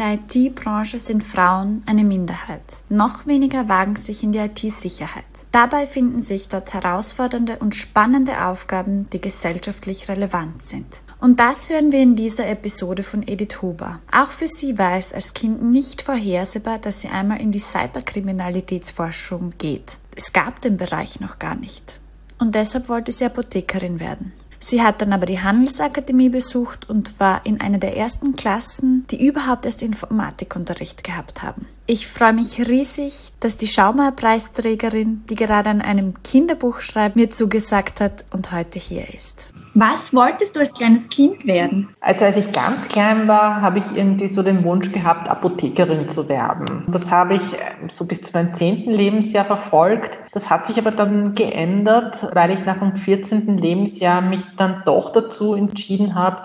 der IT-Branche sind Frauen eine Minderheit. Noch weniger wagen sich in die IT-Sicherheit. Dabei finden sich dort herausfordernde und spannende Aufgaben, die gesellschaftlich relevant sind. Und das hören wir in dieser Episode von Edith Huber. Auch für sie war es als Kind nicht vorhersehbar, dass sie einmal in die Cyberkriminalitätsforschung geht. Es gab den Bereich noch gar nicht. Und deshalb wollte sie Apothekerin werden. Sie hat dann aber die Handelsakademie besucht und war in einer der ersten Klassen, die überhaupt erst Informatikunterricht gehabt haben. Ich freue mich riesig, dass die Schaumer-Preisträgerin, die gerade an einem Kinderbuch schreibt, mir zugesagt hat und heute hier ist. Was wolltest du als kleines Kind werden? Also als ich ganz klein war, habe ich irgendwie so den Wunsch gehabt, Apothekerin zu werden. Das habe ich äh, so bis zu meinem zehnten Lebensjahr verfolgt. Das hat sich aber dann geändert, weil ich nach dem 14. Lebensjahr mich dann doch dazu entschieden habe,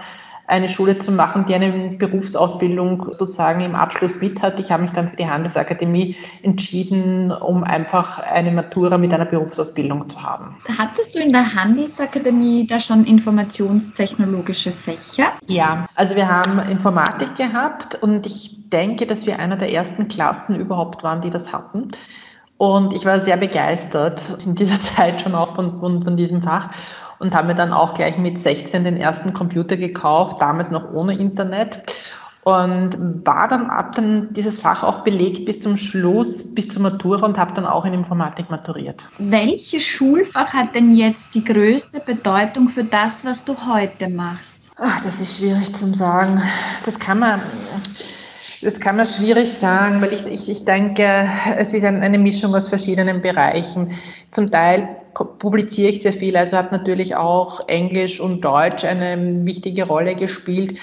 eine Schule zu machen, die eine Berufsausbildung sozusagen im Abschluss mit hat. Ich habe mich dann für die Handelsakademie entschieden, um einfach eine Matura mit einer Berufsausbildung zu haben. Hattest du in der Handelsakademie da schon informationstechnologische Fächer? Ja, also wir haben Informatik gehabt und ich denke, dass wir einer der ersten Klassen überhaupt waren, die das hatten. Und ich war sehr begeistert in dieser Zeit schon auch von, von, von diesem Fach und habe mir dann auch gleich mit 16 den ersten Computer gekauft, damals noch ohne Internet und war dann ab dann dieses Fach auch belegt bis zum Schluss, bis zur Matura und habe dann auch in Informatik maturiert. Welches Schulfach hat denn jetzt die größte Bedeutung für das, was du heute machst? Ach, das ist schwierig zu sagen. Das kann man, das kann man schwierig sagen, weil ich, ich, ich denke, es ist eine Mischung aus verschiedenen Bereichen. Zum Teil publiziere ich sehr viel, also hat natürlich auch Englisch und Deutsch eine wichtige Rolle gespielt.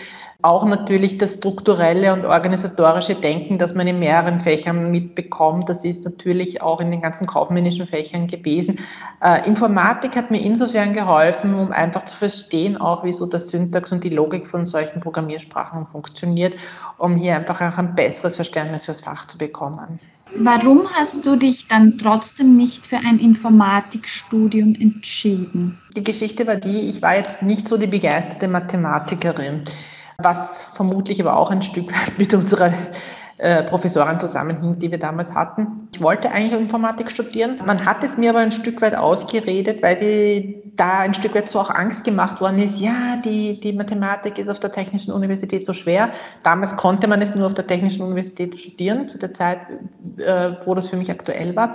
Auch natürlich das strukturelle und organisatorische Denken, das man in mehreren Fächern mitbekommt. Das ist natürlich auch in den ganzen kaufmännischen Fächern gewesen. Äh, Informatik hat mir insofern geholfen, um einfach zu verstehen, auch wieso das Syntax und die Logik von solchen Programmiersprachen funktioniert, um hier einfach auch ein besseres Verständnis fürs Fach zu bekommen. Warum hast du dich dann trotzdem nicht für ein Informatikstudium entschieden? Die Geschichte war die, ich war jetzt nicht so die begeisterte Mathematikerin, was vermutlich aber auch ein Stück weit mit unserer äh, Professorin zusammenhing, die wir damals hatten. Ich wollte eigentlich Informatik studieren. Man hat es mir aber ein Stück weit ausgeredet, weil sie da ein Stück weit so auch Angst gemacht worden ist, ja, die, die Mathematik ist auf der Technischen Universität so schwer. Damals konnte man es nur auf der Technischen Universität studieren, zu der Zeit, äh, wo das für mich aktuell war.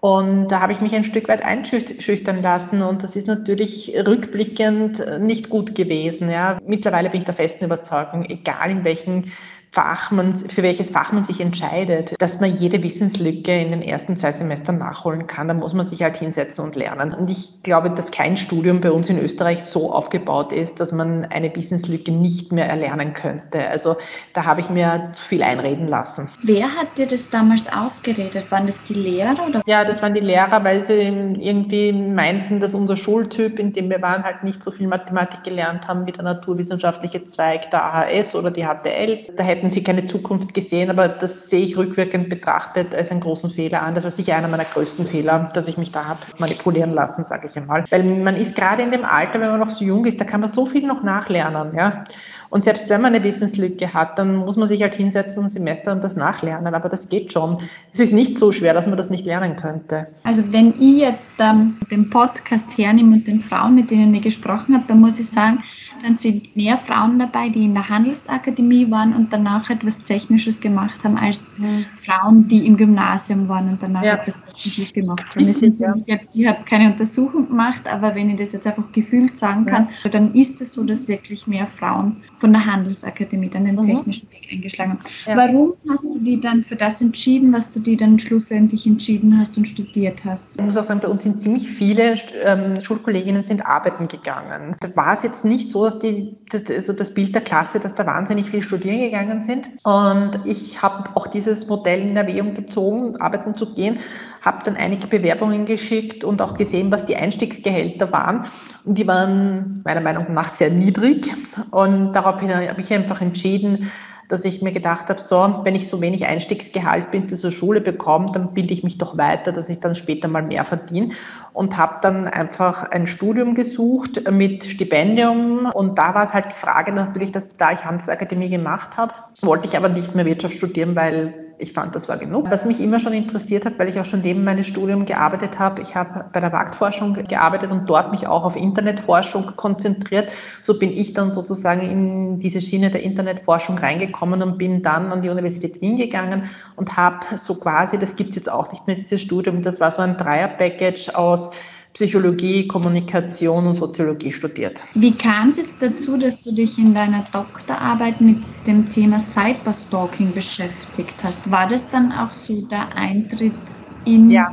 Und da habe ich mich ein Stück weit einschüchtern lassen und das ist natürlich rückblickend nicht gut gewesen. Ja. Mittlerweile bin ich der festen Überzeugung, egal in welchen Fach man, für welches Fach man sich entscheidet, dass man jede Wissenslücke in den ersten zwei Semestern nachholen kann. Da muss man sich halt hinsetzen und lernen. Und ich glaube, dass kein Studium bei uns in Österreich so aufgebaut ist, dass man eine Wissenslücke nicht mehr erlernen könnte. Also da habe ich mir zu viel einreden lassen. Wer hat dir das damals ausgeredet? Waren das die Lehrer? Oder? Ja, das waren die Lehrer, weil sie irgendwie meinten, dass unser Schultyp, in dem wir waren, halt nicht so viel Mathematik gelernt haben wie der naturwissenschaftliche Zweig der AHS oder die HTLs. Da hätten hätten sie keine Zukunft gesehen, aber das sehe ich rückwirkend betrachtet als einen großen Fehler an. Das war sicher einer meiner größten Fehler, dass ich mich da habe manipulieren lassen, sage ich einmal. Weil man ist gerade in dem Alter, wenn man noch so jung ist, da kann man so viel noch nachlernen, ja. Und selbst wenn man eine Wissenslücke hat, dann muss man sich halt hinsetzen ein Semester und das nachlernen. Aber das geht schon. Es ist nicht so schwer, dass man das nicht lernen könnte. Also wenn ich jetzt ähm, den Podcast hernehme und den Frauen, mit denen ich gesprochen habe, dann muss ich sagen, dann sind mehr Frauen dabei, die in der Handelsakademie waren und danach etwas Technisches gemacht haben, als mhm. Frauen, die im Gymnasium waren und danach ja. etwas Technisches gemacht haben. Sind ja. jetzt, ich habe keine Untersuchung gemacht, aber wenn ich das jetzt einfach gefühlt sagen kann, ja. dann ist es so, dass wirklich mehr Frauen von der Handelsakademie dann den mhm. technischen Weg eingeschlagen haben. Ja. Warum hast du die dann für das entschieden, was du die dann schlussendlich entschieden hast und studiert hast? Ich muss auch sagen, bei uns sind ziemlich viele ähm, Schulkolleginnen sind arbeiten gegangen. Da war es jetzt nicht so, die, das, also das Bild der Klasse, dass da wahnsinnig viel studieren gegangen sind. Und ich habe auch dieses Modell in Erwägung gezogen, arbeiten zu gehen, habe dann einige Bewerbungen geschickt und auch gesehen, was die Einstiegsgehälter waren. Und die waren meiner Meinung nach sehr niedrig. Und daraufhin habe ich einfach entschieden, dass ich mir gedacht habe, so, wenn ich so wenig Einstiegsgehalt bin zur Schule bekomme, dann bilde ich mich doch weiter, dass ich dann später mal mehr verdiene. Und habe dann einfach ein Studium gesucht mit Stipendium. Und da war es halt die Frage natürlich, dass da ich Handelsakademie gemacht habe, wollte ich aber nicht mehr Wirtschaft studieren, weil ich fand, das war genug. Was mich immer schon interessiert hat, weil ich auch schon neben meinem Studium gearbeitet habe, ich habe bei der Marktforschung gearbeitet und dort mich auch auf Internetforschung konzentriert. So bin ich dann sozusagen in diese Schiene der Internetforschung reingekommen und bin dann an die Universität Wien gegangen und habe so quasi, das gibt es jetzt auch nicht mehr, dieses Studium, das war so ein Dreier-Package aus Psychologie, Kommunikation und Soziologie studiert. Wie kam es jetzt dazu, dass du dich in deiner Doktorarbeit mit dem Thema Cyberstalking beschäftigt hast? War das dann auch so der Eintritt in ja.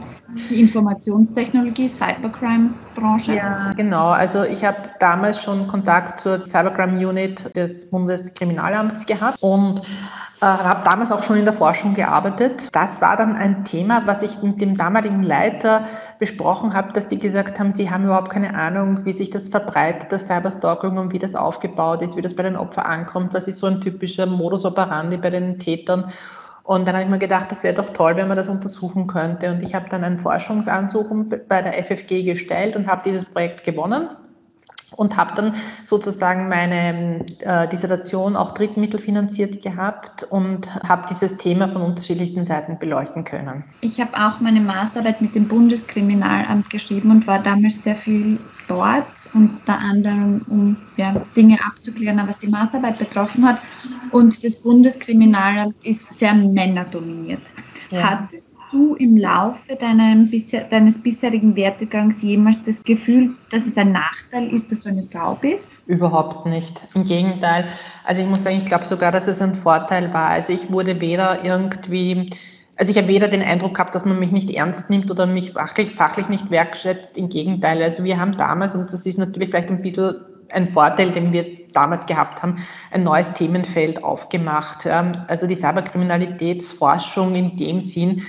Die Informationstechnologie, Cybercrime-Branche? Ja, genau. Also ich habe damals schon Kontakt zur Cybercrime-Unit des Bundeskriminalamts gehabt und äh, habe damals auch schon in der Forschung gearbeitet. Das war dann ein Thema, was ich mit dem damaligen Leiter besprochen habe, dass die gesagt haben, sie haben überhaupt keine Ahnung, wie sich das verbreitet, das Cyberstalking und wie das aufgebaut ist, wie das bei den Opfern ankommt, was ist so ein typischer Modus operandi bei den Tätern. Und dann habe ich mir gedacht, das wäre doch toll, wenn man das untersuchen könnte. Und ich habe dann einen Forschungsansuchung bei der FFG gestellt und habe dieses Projekt gewonnen und habe dann sozusagen meine äh, Dissertation auch drittmittelfinanziert gehabt und habe dieses Thema von unterschiedlichsten Seiten beleuchten können. Ich habe auch meine Masterarbeit mit dem Bundeskriminalamt geschrieben und war damals sehr viel dort, unter anderem um ja, Dinge abzuklären, was die Masterarbeit betroffen hat. Und das Bundeskriminalamt ist sehr männerdominiert. Ja. Hattest du im Laufe deines bisherigen Werdegangs jemals das Gefühl, dass es ein Nachteil ist, dass du eine Frau bist? Überhaupt nicht. Im Gegenteil. Also ich muss sagen, ich glaube sogar, dass es ein Vorteil war. Also ich wurde weder irgendwie also ich habe weder den Eindruck gehabt, dass man mich nicht ernst nimmt oder mich fachlich, fachlich nicht wertschätzt. Im Gegenteil. Also wir haben damals, und das ist natürlich vielleicht ein bisschen ein Vorteil, den wir damals gehabt haben, ein neues Themenfeld aufgemacht. Also die Cyberkriminalitätsforschung in dem Sinn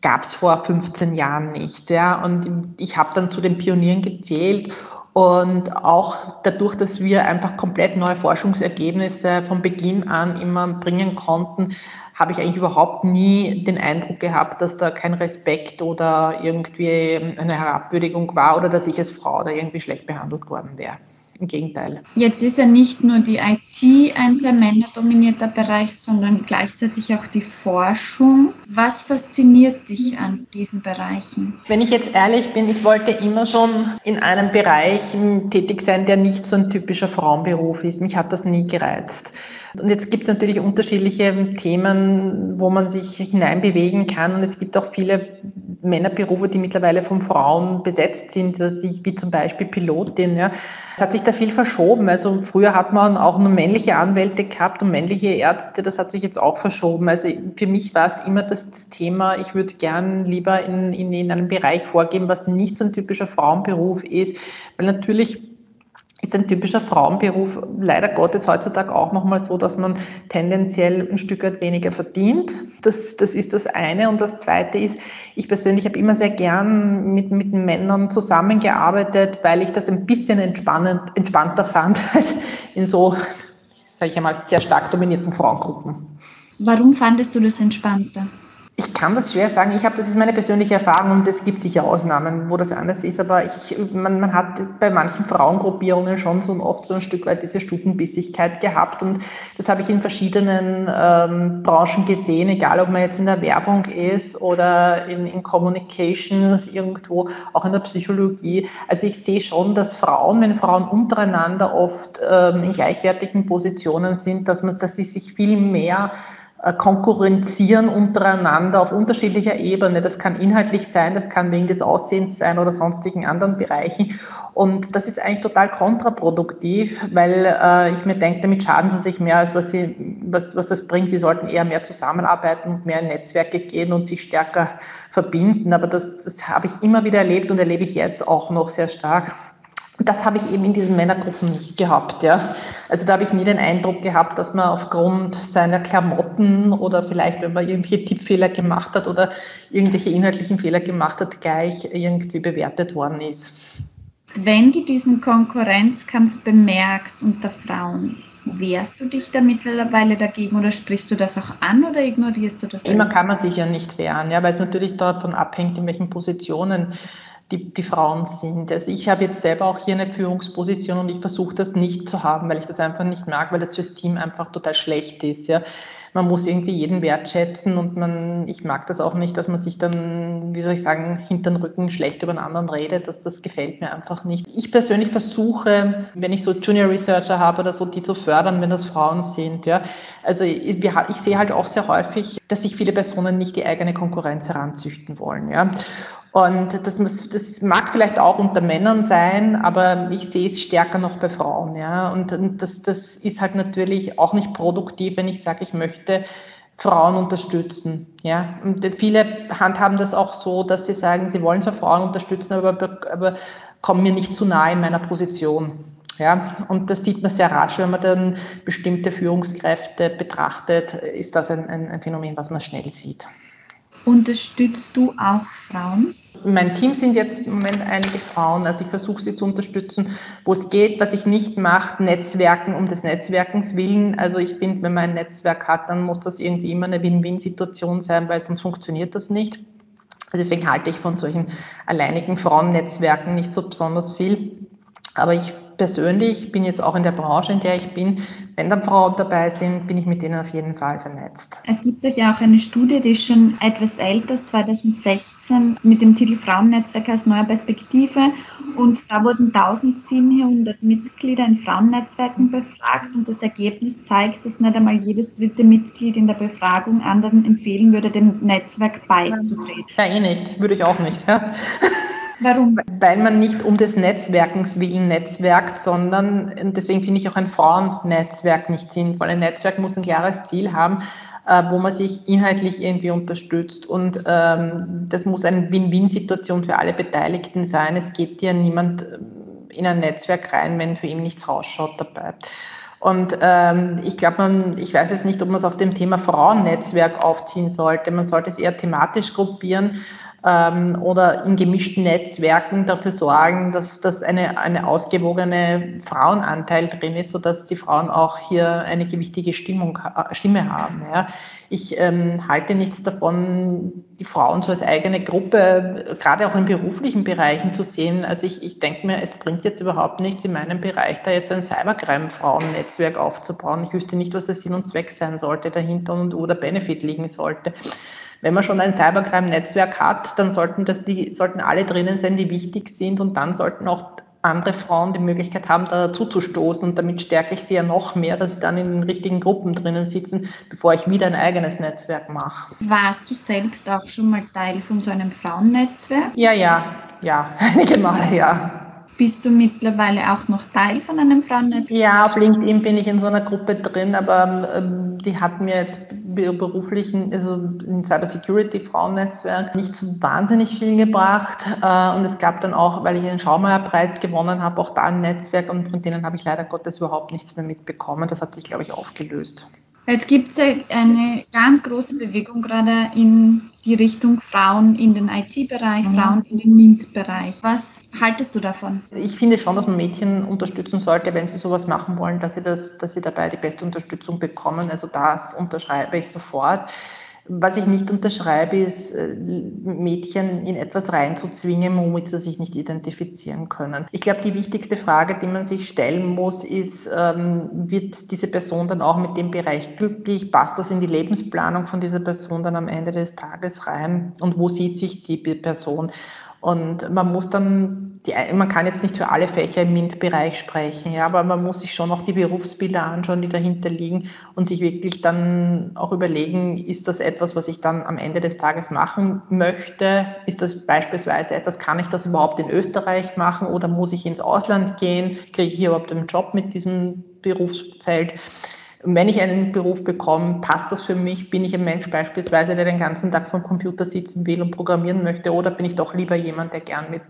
gab es vor 15 Jahren nicht. Ja. Und ich habe dann zu den Pionieren gezählt und auch dadurch, dass wir einfach komplett neue Forschungsergebnisse von Beginn an immer bringen konnten, habe ich eigentlich überhaupt nie den Eindruck gehabt, dass da kein Respekt oder irgendwie eine Herabwürdigung war oder dass ich als Frau da irgendwie schlecht behandelt worden wäre. Im Gegenteil. Jetzt ist ja nicht nur die IT ein sehr männerdominierter Bereich, sondern gleichzeitig auch die Forschung. Was fasziniert dich an diesen Bereichen? Wenn ich jetzt ehrlich bin, ich wollte immer schon in einem Bereich tätig sein, der nicht so ein typischer Frauenberuf ist. Mich hat das nie gereizt. Und jetzt gibt es natürlich unterschiedliche Themen, wo man sich hineinbewegen kann. Und es gibt auch viele Männerberufe, die mittlerweile von Frauen besetzt sind, wie zum Beispiel Pilotin. Ja. Es hat sich da viel verschoben. Also früher hat man auch nur männliche Anwälte gehabt und männliche Ärzte. Das hat sich jetzt auch verschoben. Also für mich war es immer das, das Thema, ich würde gern lieber in, in, in einem Bereich vorgehen, was nicht so ein typischer Frauenberuf ist. Weil natürlich ist ein typischer Frauenberuf leider Gottes heutzutage auch nochmal so, dass man tendenziell ein Stück weit weniger verdient. Das, das ist das eine. Und das zweite ist, ich persönlich habe immer sehr gern mit, mit Männern zusammengearbeitet, weil ich das ein bisschen entspannend, entspannter fand als in so, sage ich einmal, sehr stark dominierten Frauengruppen. Warum fandest du das entspannter? Ich kann das schwer sagen. Ich habe, das ist meine persönliche Erfahrung und es gibt sicher Ausnahmen, wo das anders ist. Aber ich, man, man hat bei manchen Frauengruppierungen schon so oft so ein Stück weit diese Stutenbissigkeit gehabt und das habe ich in verschiedenen ähm, Branchen gesehen, egal ob man jetzt in der Werbung ist oder in, in Communications irgendwo, auch in der Psychologie. Also ich sehe schon, dass Frauen, wenn Frauen untereinander oft ähm, in gleichwertigen Positionen sind, dass man, dass sie sich viel mehr konkurrenzieren untereinander auf unterschiedlicher Ebene. Das kann inhaltlich sein, das kann wegen des Aussehens sein oder sonstigen anderen Bereichen. Und das ist eigentlich total kontraproduktiv, weil äh, ich mir denke, damit schaden sie sich mehr, als was, sie, was, was das bringt. Sie sollten eher mehr zusammenarbeiten und mehr in Netzwerke gehen und sich stärker verbinden. Aber das, das habe ich immer wieder erlebt und erlebe ich jetzt auch noch sehr stark. Das habe ich eben in diesen Männergruppen nicht gehabt, ja. Also da habe ich nie den Eindruck gehabt, dass man aufgrund seiner Klamotten oder vielleicht, wenn man irgendwelche Tippfehler gemacht hat oder irgendwelche inhaltlichen Fehler gemacht hat, gleich irgendwie bewertet worden ist. Wenn du diesen Konkurrenzkampf bemerkst unter Frauen, Wehrst du dich da mittlerweile dagegen oder sprichst du das auch an oder ignorierst du das? Immer kann man sich ja nicht wehren, ja, weil es natürlich davon abhängt, in welchen Positionen die, die Frauen sind. Also ich habe jetzt selber auch hier eine Führungsposition und ich versuche das nicht zu haben, weil ich das einfach nicht mag, weil das fürs Team einfach total schlecht ist. Ja man muss irgendwie jeden wertschätzen und man, ich mag das auch nicht, dass man sich dann, wie soll ich sagen, hinter den Rücken schlecht über einen anderen redet. Das, das gefällt mir einfach nicht. Ich persönlich versuche, wenn ich so Junior Researcher habe oder so, die zu fördern, wenn das Frauen sind. Ja. Also ich, ich sehe halt auch sehr häufig, dass sich viele Personen nicht die eigene Konkurrenz heranzüchten wollen. Ja. Und das, muss, das mag vielleicht auch unter Männern sein, aber ich sehe es stärker noch bei Frauen. Ja? Und, und das, das ist halt natürlich auch nicht produktiv, wenn ich sage, ich möchte Frauen unterstützen. Ja? Und viele handhaben das auch so, dass sie sagen, sie wollen zwar Frauen unterstützen, aber, aber kommen mir nicht zu nahe in meiner Position. Ja, und das sieht man sehr rasch, wenn man dann bestimmte Führungskräfte betrachtet, ist das ein, ein, ein Phänomen, was man schnell sieht. Unterstützt du auch Frauen? In meinem Team sind jetzt im Moment einige Frauen, also ich versuche sie zu unterstützen, wo es geht. Was ich nicht mache, Netzwerken um des Netzwerkens willen. Also ich finde, wenn man ein Netzwerk hat, dann muss das irgendwie immer eine Win-Win-Situation sein, weil sonst funktioniert das nicht. Also deswegen halte ich von solchen alleinigen Frauennetzwerken nicht so besonders viel. Aber ich persönlich bin jetzt auch in der Branche, in der ich bin, wenn dann Frauen dabei sind, bin ich mit denen auf jeden Fall vernetzt. Es gibt euch ja auch eine Studie, die ist schon etwas älter, 2016, mit dem Titel Frauennetzwerk aus neuer Perspektive. Und da wurden 1700 Mitglieder in Frauennetzwerken befragt und das Ergebnis zeigt, dass nicht einmal jedes dritte Mitglied in der Befragung anderen empfehlen würde, dem Netzwerk beizutreten. Ja, eh nicht. Würde ich auch nicht. Ja. Warum? Weil man nicht um des Netzwerkens willen netzwerkt, sondern deswegen finde ich auch ein Frauennetzwerk nicht sinnvoll. Ein Netzwerk muss ein klares Ziel haben, äh, wo man sich inhaltlich irgendwie unterstützt. Und ähm, das muss eine Win-Win-Situation für alle Beteiligten sein. Es geht ja niemand ähm, in ein Netzwerk rein, wenn für ihn nichts rausschaut dabei. Und ähm, ich glaube, man, ich weiß jetzt nicht, ob man es auf dem Thema Frauennetzwerk aufziehen sollte. Man sollte es eher thematisch gruppieren ähm, oder in gemischten Netzwerken dafür sorgen, dass, dass eine, eine ausgewogene Frauenanteil drin ist, sodass die Frauen auch hier eine gewichtige Stimmung, äh, Stimme haben. Ja. Ich ähm, halte nichts davon, die Frauen so als eigene Gruppe, gerade auch in beruflichen Bereichen zu sehen. Also ich, ich denke mir, es bringt jetzt überhaupt nichts in meinem Bereich, da jetzt ein Cybercrime-Frauennetzwerk aufzubauen. Ich wüsste nicht, was der Sinn und Zweck sein sollte dahinter und oder Benefit liegen sollte. Wenn man schon ein Cybercrime-Netzwerk hat, dann sollten das die, sollten alle drinnen sein, die wichtig sind und dann sollten auch andere Frauen die Möglichkeit haben, da dazu zu stoßen und damit stärke ich sie ja noch mehr, dass sie dann in den richtigen Gruppen drinnen sitzen, bevor ich wieder ein eigenes Netzwerk mache. Warst du selbst auch schon mal Teil von so einem Frauennetzwerk? Ja, ja, ja, einige Male, ja. Bist du mittlerweile auch noch Teil von einem Frauennetzwerk? Ja, auf LinkedIn bin ich in so einer Gruppe drin, aber ähm, die hat mir jetzt beruflichen, also im Cybersecurity Frauennetzwerk nicht so wahnsinnig viel gebracht. Äh, und es gab dann auch, weil ich den Schaumeier-Preis gewonnen habe, auch da ein Netzwerk und von denen habe ich leider Gottes überhaupt nichts mehr mitbekommen. Das hat sich, glaube ich, aufgelöst. Jetzt gibt es eine ganz große Bewegung gerade in die Richtung Frauen in den IT-Bereich, mhm. Frauen in den MINT-Bereich. Was haltest du davon? Ich finde schon, dass man Mädchen unterstützen sollte, wenn sie sowas machen wollen, dass sie, das, dass sie dabei die beste Unterstützung bekommen. Also das unterschreibe ich sofort. Was ich nicht unterschreibe, ist, äh, Mädchen in etwas reinzuzwingen, womit sie sich nicht identifizieren können. Ich glaube, die wichtigste Frage, die man sich stellen muss, ist, ähm, wird diese Person dann auch mit dem Bereich glücklich? Passt das in die Lebensplanung von dieser Person dann am Ende des Tages rein? Und wo sieht sich die Person? Und man muss dann, die, man kann jetzt nicht für alle Fächer im MINT-Bereich sprechen, ja, aber man muss sich schon noch die Berufsbilder anschauen, die dahinter liegen und sich wirklich dann auch überlegen, ist das etwas, was ich dann am Ende des Tages machen möchte? Ist das beispielsweise etwas, kann ich das überhaupt in Österreich machen oder muss ich ins Ausland gehen? Kriege ich hier überhaupt einen Job mit diesem Berufsfeld? Wenn ich einen Beruf bekomme, passt das für mich? Bin ich ein Mensch beispielsweise, der den ganzen Tag vom Computer sitzen will und programmieren möchte? Oder bin ich doch lieber jemand, der gern mit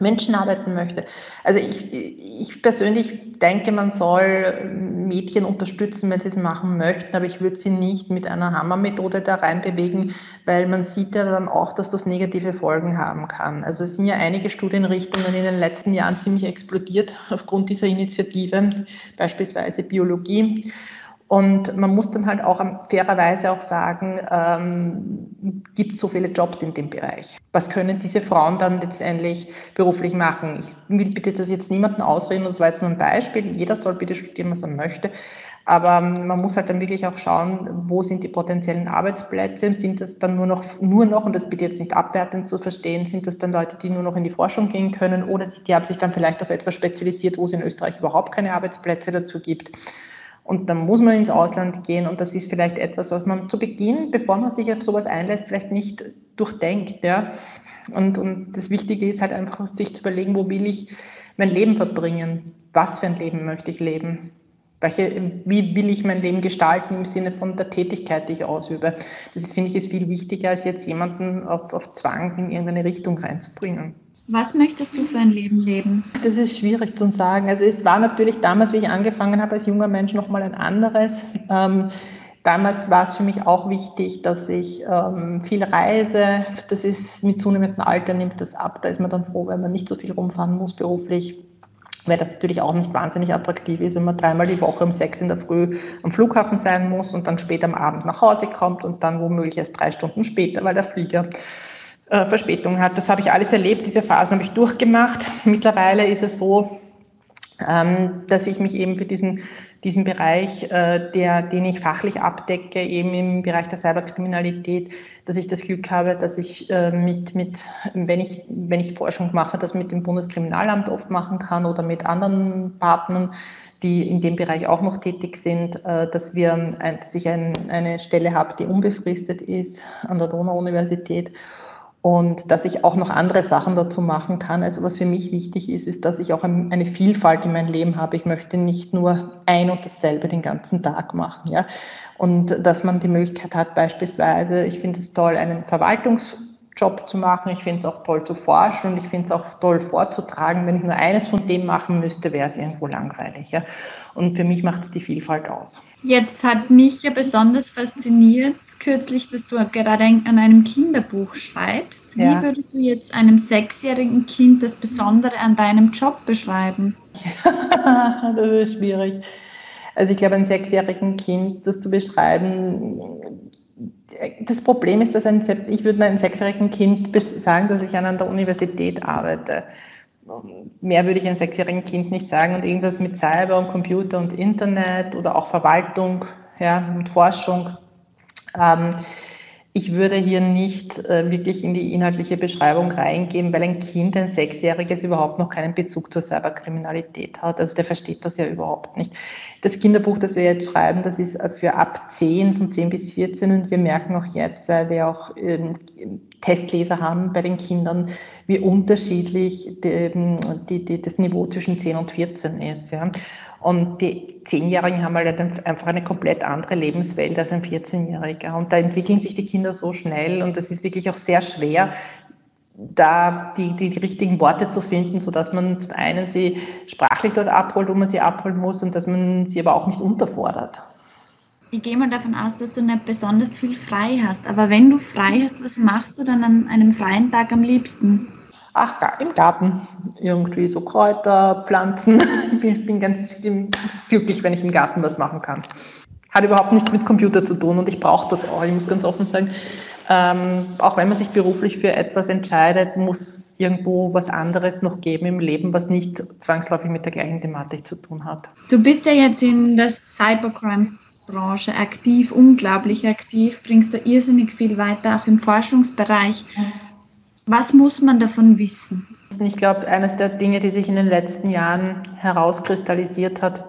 Menschen arbeiten möchte. Also ich, ich persönlich denke, man soll Mädchen unterstützen, wenn sie es machen möchten, aber ich würde sie nicht mit einer Hammermethode da reinbewegen, weil man sieht ja dann auch, dass das negative Folgen haben kann. Also es sind ja einige Studienrichtungen in den letzten Jahren ziemlich explodiert aufgrund dieser Initiative, beispielsweise Biologie. Und man muss dann halt auch fairerweise auch sagen, ähm, gibt es so viele Jobs in dem Bereich? Was können diese Frauen dann letztendlich beruflich machen? Ich will bitte das jetzt niemanden ausreden, das war jetzt nur ein Beispiel. Jeder soll bitte studieren, was er möchte. Aber man muss halt dann wirklich auch schauen, wo sind die potenziellen Arbeitsplätze? Sind das dann nur noch, nur noch, und das bitte jetzt nicht abwertend zu verstehen, sind das dann Leute, die nur noch in die Forschung gehen können oder die haben sich dann vielleicht auf etwas spezialisiert, wo es in Österreich überhaupt keine Arbeitsplätze dazu gibt? Und dann muss man ins Ausland gehen und das ist vielleicht etwas, was man zu Beginn, bevor man sich auf sowas einlässt, vielleicht nicht durchdenkt. Ja? Und, und das Wichtige ist halt einfach, sich zu überlegen, wo will ich mein Leben verbringen? Was für ein Leben möchte ich leben? Welche, wie will ich mein Leben gestalten im Sinne von der Tätigkeit, die ich ausübe? Das ist, finde ich, ist viel wichtiger, als jetzt jemanden auf, auf Zwang in irgendeine Richtung reinzubringen. Was möchtest du für ein Leben leben? Das ist schwierig zu sagen. Also es war natürlich damals, wie ich angefangen habe als junger Mensch, nochmal ein anderes. Ähm, damals war es für mich auch wichtig, dass ich ähm, viel reise. Das ist mit zunehmendem Alter nimmt das ab. Da ist man dann froh, wenn man nicht so viel rumfahren muss beruflich. Weil das natürlich auch nicht wahnsinnig attraktiv ist, wenn man dreimal die Woche um sechs in der Früh am Flughafen sein muss und dann später am Abend nach Hause kommt und dann womöglich erst drei Stunden später, weil der Flieger äh, Verspätung hat. Das habe ich alles erlebt, diese Phasen habe ich durchgemacht. Mittlerweile ist es so, ähm, dass ich mich eben für diesen, diesen Bereich, äh, der, den ich fachlich abdecke, eben im Bereich der Cyberkriminalität, dass ich das Glück habe, dass ich äh, mit, mit wenn ich, wenn ich Forschung mache, das mit dem Bundeskriminalamt oft machen kann oder mit anderen Partnern, die in dem Bereich auch noch tätig sind, dass wir, dass ich ein, eine Stelle habe, die unbefristet ist an der Donau-Universität und dass ich auch noch andere Sachen dazu machen kann. Also was für mich wichtig ist, ist, dass ich auch eine Vielfalt in meinem Leben habe. Ich möchte nicht nur ein und dasselbe den ganzen Tag machen, ja. Und dass man die Möglichkeit hat, beispielsweise, ich finde es toll, einen Verwaltungsjob zu machen. Ich finde es auch toll zu forschen und ich finde es auch toll vorzutragen. Wenn ich nur eines von dem machen müsste, wäre es irgendwo langweilig. Ja? Und für mich macht es die Vielfalt aus. Jetzt hat mich ja besonders fasziniert kürzlich, dass du gerade an einem Kinderbuch schreibst. Ja. Wie würdest du jetzt einem sechsjährigen Kind das Besondere an deinem Job beschreiben? Ja, das ist schwierig. Also ich glaube, einem sechsjährigen Kind das zu beschreiben, das Problem ist, dass ein, ich würde meinem sechsjährigen Kind sagen, dass ich an der Universität arbeite mehr würde ich einem sechsjährigen Kind nicht sagen und irgendwas mit Cyber und Computer und Internet oder auch Verwaltung, ja, mit Forschung. Ähm, ich würde hier nicht äh, wirklich in die inhaltliche Beschreibung reingehen, weil ein Kind, ein Sechsjähriges, überhaupt noch keinen Bezug zur Cyberkriminalität hat. Also der versteht das ja überhaupt nicht. Das Kinderbuch, das wir jetzt schreiben, das ist für ab 10, von 10 bis 14 und wir merken auch jetzt, weil wir auch ähm, Testleser haben bei den Kindern, wie unterschiedlich die, die, die, das Niveau zwischen 10 und 14 ist. Ja. Und die Zehnjährigen haben halt einfach eine komplett andere Lebenswelt als ein 14-Jähriger. Und da entwickeln sich die Kinder so schnell und es ist wirklich auch sehr schwer, da die, die, die richtigen Worte zu finden, sodass man zum einen sie sprachlich dort abholt, wo man sie abholen muss und dass man sie aber auch nicht unterfordert. Ich gehe mal davon aus, dass du nicht besonders viel frei hast. Aber wenn du frei hast, was machst du dann an einem freien Tag am liebsten? Ach, im Garten. Irgendwie so Kräuter, Pflanzen. Ich bin ganz glücklich, wenn ich im Garten was machen kann. Hat überhaupt nichts mit Computer zu tun und ich brauche das auch. Ich muss ganz offen sagen, ähm, auch wenn man sich beruflich für etwas entscheidet, muss irgendwo was anderes noch geben im Leben, was nicht zwangsläufig mit der gleichen Thematik zu tun hat. Du bist ja jetzt in der Cybercrime-Branche aktiv, unglaublich aktiv, bringst da irrsinnig viel weiter, auch im Forschungsbereich. Was muss man davon wissen? Ich glaube, eines der Dinge, die sich in den letzten Jahren herauskristallisiert hat,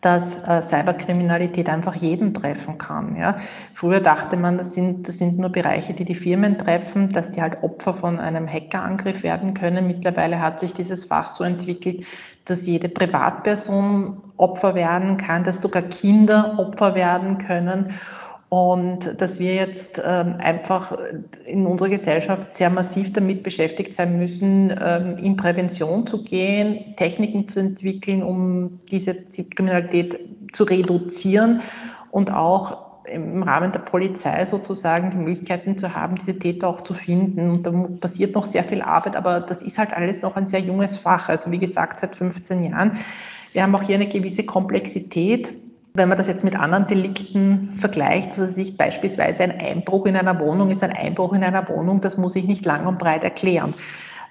dass äh, Cyberkriminalität einfach jeden treffen kann. Ja. Früher dachte man, das sind, das sind nur Bereiche, die die Firmen treffen, dass die halt Opfer von einem Hackerangriff werden können. Mittlerweile hat sich dieses Fach so entwickelt, dass jede Privatperson Opfer werden kann, dass sogar Kinder Opfer werden können. Und dass wir jetzt ähm, einfach in unserer Gesellschaft sehr massiv damit beschäftigt sein müssen, ähm, in Prävention zu gehen, Techniken zu entwickeln, um diese Kriminalität zu reduzieren und auch im Rahmen der Polizei sozusagen die Möglichkeiten zu haben, diese Täter auch zu finden. Und da passiert noch sehr viel Arbeit, aber das ist halt alles noch ein sehr junges Fach. Also wie gesagt, seit 15 Jahren. Wir haben auch hier eine gewisse Komplexität wenn man das jetzt mit anderen Delikten vergleicht, also sich beispielsweise ein Einbruch in einer Wohnung ist ein Einbruch in einer Wohnung, das muss ich nicht lang und breit erklären.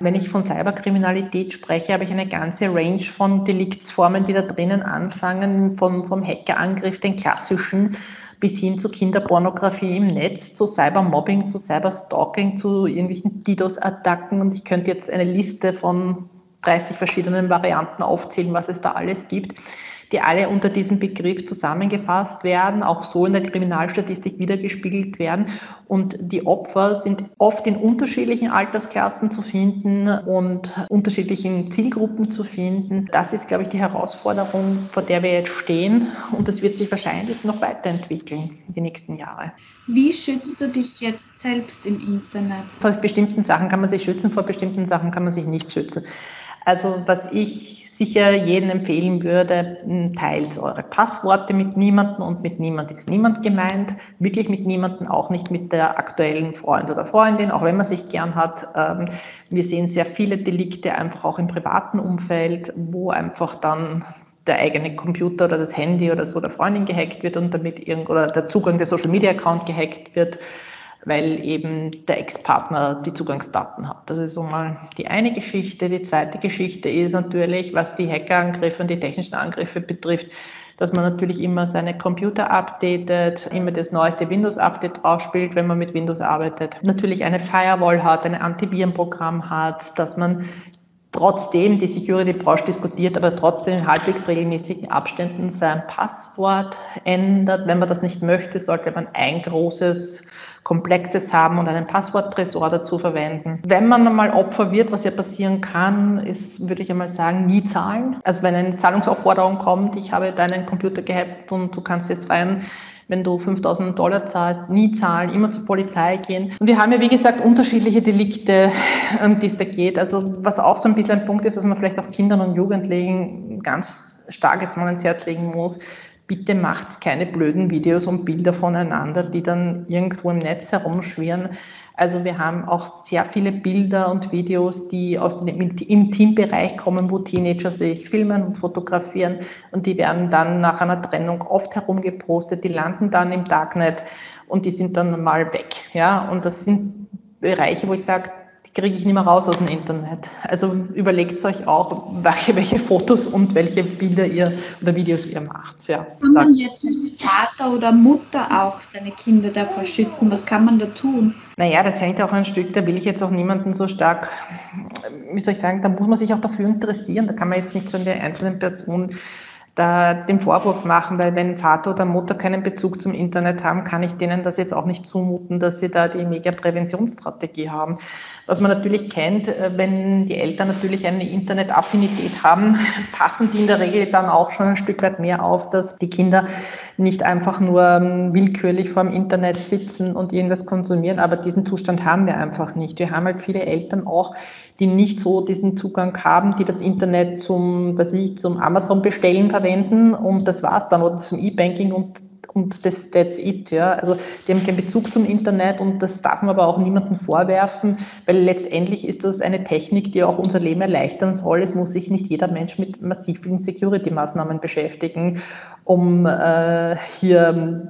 Wenn ich von Cyberkriminalität spreche, habe ich eine ganze Range von Deliktsformen, die da drinnen anfangen, von, vom Hackerangriff, den klassischen, bis hin zu Kinderpornografie im Netz, zu Cybermobbing, zu Cyberstalking, zu irgendwelchen DDoS-Attacken. Und ich könnte jetzt eine Liste von 30 verschiedenen Varianten aufzählen, was es da alles gibt die alle unter diesem Begriff zusammengefasst werden, auch so in der Kriminalstatistik wiedergespiegelt werden. Und die Opfer sind oft in unterschiedlichen Altersklassen zu finden und unterschiedlichen Zielgruppen zu finden. Das ist, glaube ich, die Herausforderung, vor der wir jetzt stehen. Und das wird sich wahrscheinlich noch weiterentwickeln in die nächsten Jahre. Wie schützt du dich jetzt selbst im Internet? Vor bestimmten Sachen kann man sich schützen, vor bestimmten Sachen kann man sich nicht schützen. Also was ich sicher jedem empfehlen würde, teilt eure Passworte mit niemandem und mit niemand ist niemand gemeint, wirklich mit niemandem, auch nicht mit der aktuellen Freund oder Freundin, auch wenn man sich gern hat. Ähm, wir sehen sehr viele Delikte einfach auch im privaten Umfeld, wo einfach dann der eigene Computer oder das Handy oder so der Freundin gehackt wird und damit irgend oder der Zugang der Social Media Account gehackt wird weil eben der Ex-Partner die Zugangsdaten hat. Das ist so mal die eine Geschichte. Die zweite Geschichte ist natürlich, was die Hackerangriffe und die technischen Angriffe betrifft, dass man natürlich immer seine Computer updatet, immer das neueste Windows-Update draufspielt, wenn man mit Windows arbeitet. Natürlich eine Firewall hat, ein Antivirenprogramm hat, dass man trotzdem die Security Branche diskutiert, aber trotzdem in halbwegs regelmäßigen Abständen sein Passwort ändert. Wenn man das nicht möchte, sollte man ein großes Komplexes haben und einen Passworttresor dazu verwenden. Wenn man einmal Opfer wird, was ja passieren kann, ist, würde ich einmal sagen, nie zahlen. Also wenn eine Zahlungsaufforderung kommt, ich habe deinen Computer gehackt und du kannst jetzt rein wenn du 5000 Dollar zahlst, nie zahlen, immer zur Polizei gehen. Und wir haben ja, wie gesagt, unterschiedliche Delikte, um die es da geht. Also was auch so ein bisschen ein Punkt ist, was man vielleicht auch Kindern und Jugendlichen ganz stark jetzt mal ans Herz legen muss, bitte macht keine blöden Videos und Bilder voneinander, die dann irgendwo im Netz herumschwirren. Also wir haben auch sehr viele Bilder und Videos, die aus dem, im Teambereich kommen, wo Teenager sich filmen und fotografieren und die werden dann nach einer Trennung oft herumgepostet, die landen dann im Darknet und die sind dann mal weg. Ja, und das sind Bereiche, wo ich sage, kriege ich nicht mehr raus aus dem Internet. Also überlegt euch auch, welche, welche Fotos und welche Bilder ihr oder Videos ihr macht. Ja. Kann man jetzt als Vater oder Mutter auch seine Kinder davor schützen? Was kann man da tun? Naja, das hängt auch ein Stück, da will ich jetzt auch niemanden so stark, wie soll ich sagen, da muss man sich auch dafür interessieren. Da kann man jetzt nicht so in der einzelnen Person da den Vorwurf machen, weil wenn Vater oder Mutter keinen Bezug zum Internet haben, kann ich denen das jetzt auch nicht zumuten, dass sie da die Mediapräventionsstrategie haben. Was man natürlich kennt, äh, wenn die Eltern natürlich eine Internetaffinität haben, passen die in der Regel dann auch schon ein Stück weit mehr auf, dass die Kinder nicht einfach nur ähm, willkürlich vor dem Internet sitzen und irgendwas konsumieren, aber diesen Zustand haben wir einfach nicht. Wir haben halt viele Eltern auch, die nicht so diesen Zugang haben, die das Internet zum, was ich, zum Amazon bestellen verwenden und das war's dann oder zum E-Banking und und das, that's it, ja. Also, die haben keinen Bezug zum Internet und das darf man aber auch niemandem vorwerfen, weil letztendlich ist das eine Technik, die auch unser Leben erleichtern soll. Es muss sich nicht jeder Mensch mit massiven Security-Maßnahmen beschäftigen um äh, hier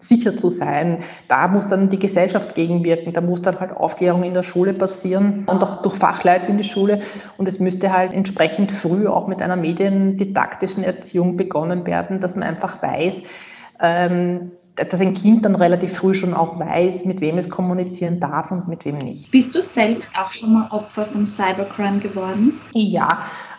sicher zu sein. Da muss dann die Gesellschaft gegenwirken, da muss dann halt Aufklärung in der Schule passieren und auch durch Fachleute in die Schule. Und es müsste halt entsprechend früh auch mit einer mediendidaktischen Erziehung begonnen werden, dass man einfach weiß, ähm, dass ein Kind dann relativ früh schon auch weiß, mit wem es kommunizieren darf und mit wem nicht. Bist du selbst auch schon mal Opfer von Cybercrime geworden? Ja,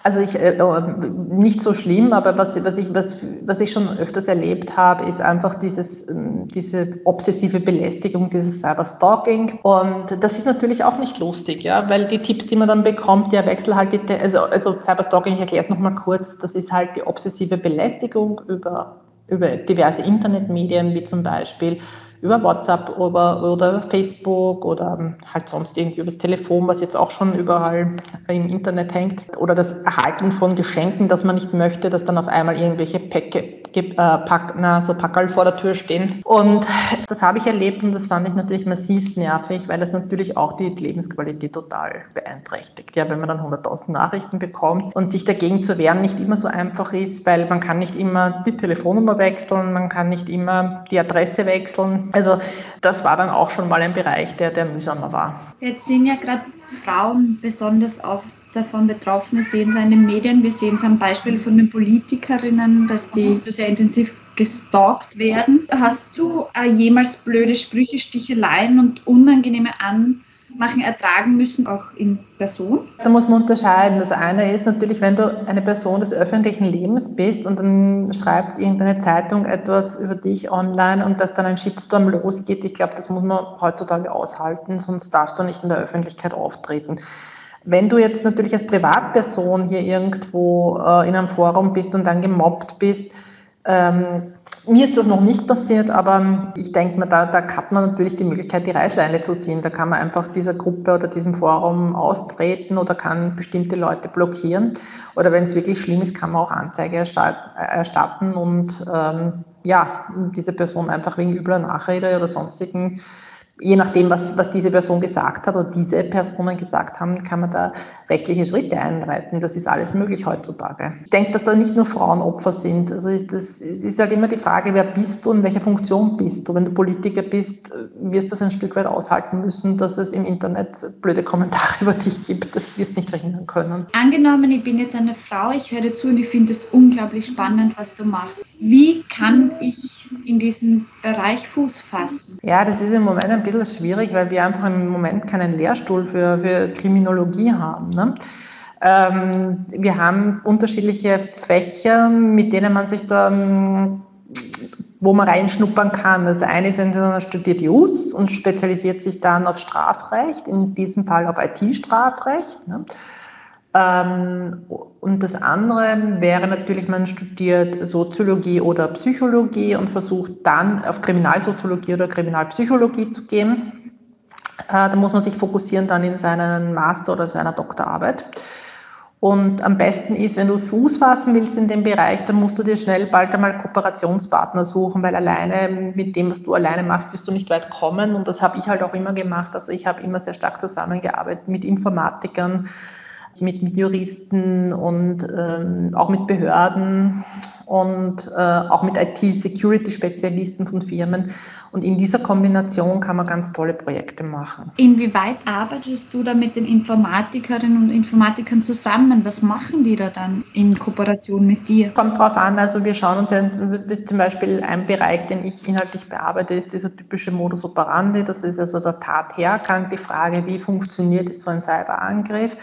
also ich, äh, äh, nicht so schlimm, aber was, was, ich, was, was ich schon öfters erlebt habe, ist einfach dieses, ähm, diese obsessive Belästigung, dieses Cyberstalking. Und das ist natürlich auch nicht lustig, ja, weil die Tipps, die man dann bekommt, der Wechsel halt, die, also, also Cyberstalking, ich erkläre es nochmal kurz, das ist halt die obsessive Belästigung über, über diverse Internetmedien, wie zum Beispiel über WhatsApp oder, oder Facebook oder halt sonst irgendwie übers Telefon, was jetzt auch schon überall im Internet hängt. Oder das Erhalten von Geschenken, dass man nicht möchte, dass dann auf einmal irgendwelche Päcke, äh, Pack, na, so Packerl vor der Tür stehen. Und das habe ich erlebt und das fand ich natürlich massiv nervig, weil das natürlich auch die Lebensqualität total beeinträchtigt. Ja, wenn man dann 100.000 Nachrichten bekommt und sich dagegen zu wehren nicht immer so einfach ist, weil man kann nicht immer die Telefonnummer wechseln, man kann nicht immer die Adresse wechseln. Also das war dann auch schon mal ein Bereich, der, der mühsamer war. Jetzt sind ja gerade Frauen besonders oft davon betroffen. Wir sehen es in den Medien, wir sehen es am Beispiel von den Politikerinnen, dass die sehr intensiv gestalkt werden. Hast du äh, jemals blöde Sprüche, Sticheleien und unangenehme An machen, ertragen müssen, auch in Person? Da muss man unterscheiden. Das eine ist natürlich, wenn du eine Person des öffentlichen Lebens bist und dann schreibt irgendeine Zeitung etwas über dich online und dass dann ein Shitstorm losgeht. Ich glaube, das muss man heutzutage aushalten, sonst darfst du nicht in der Öffentlichkeit auftreten. Wenn du jetzt natürlich als Privatperson hier irgendwo äh, in einem Forum bist und dann gemobbt bist, ähm, mir ist das noch nicht passiert, aber ich denke mir, da, da hat man natürlich die Möglichkeit, die Reißleine zu ziehen. Da kann man einfach dieser Gruppe oder diesem Forum austreten oder kann bestimmte Leute blockieren. Oder wenn es wirklich schlimm ist, kann man auch Anzeige erstatten und ähm, ja, diese Person einfach wegen übler Nachrede oder sonstigen je nachdem, was, was diese Person gesagt hat oder diese Personen gesagt haben, kann man da rechtliche Schritte einleiten. Das ist alles möglich heutzutage. Ich denke, dass da nicht nur Frauen Opfer sind. Also das ist halt immer die Frage, wer bist du und welche Funktion bist du. Wenn du Politiker bist, wirst du das ein Stück weit aushalten müssen, dass es im Internet blöde Kommentare über dich gibt. Das wirst du nicht verhindern können. Angenommen, ich bin jetzt eine Frau, ich höre zu und ich finde es unglaublich spannend, was du machst. Wie kann ich in diesen Bereich Fuß fassen? Ja, das ist im Moment ein bisschen schwierig, weil wir einfach im Moment keinen Lehrstuhl für, für Kriminologie haben. Ne? Ähm, wir haben unterschiedliche Fächer, mit denen man sich dann wo man reinschnuppern kann. Das eine ist, man studiert Jus und spezialisiert sich dann auf Strafrecht, in diesem Fall auf IT-Strafrecht. Ne? Ähm, und das andere wäre natürlich, man studiert Soziologie oder Psychologie und versucht dann auf Kriminalsoziologie oder Kriminalpsychologie zu gehen. Äh, da muss man sich fokussieren dann in seinen Master- oder seiner Doktorarbeit. Und am besten ist, wenn du Fuß fassen willst in dem Bereich, dann musst du dir schnell bald einmal Kooperationspartner suchen, weil alleine mit dem, was du alleine machst, wirst du nicht weit kommen. Und das habe ich halt auch immer gemacht. Also ich habe immer sehr stark zusammengearbeitet mit Informatikern, mit, mit Juristen und ähm, auch mit Behörden und äh, auch mit IT-Security-Spezialisten von Firmen. Und in dieser Kombination kann man ganz tolle Projekte machen. Inwieweit arbeitest du da mit den Informatikerinnen und Informatikern zusammen? Was machen die da dann in Kooperation mit dir? Kommt drauf an. Also wir schauen uns ja, zum Beispiel ein Bereich, den ich inhaltlich bearbeite, ist dieser typische Modus operandi. Das ist also der Tathergang, die Frage, wie funktioniert so ein Cyberangriff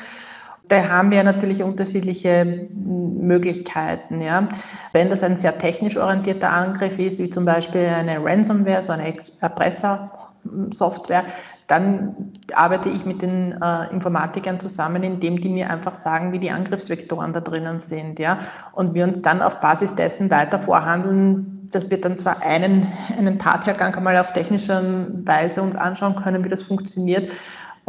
da haben wir natürlich unterschiedliche Möglichkeiten. Ja. Wenn das ein sehr technisch orientierter Angriff ist, wie zum Beispiel eine Ransomware, so eine Erpresser-Software, dann arbeite ich mit den äh, Informatikern zusammen, indem die mir einfach sagen, wie die Angriffsvektoren da drinnen sind. Ja. Und wir uns dann auf Basis dessen weiter vorhandeln, dass wir dann zwar einen, einen Tathergang einmal auf technischer Weise uns anschauen können, wie das funktioniert,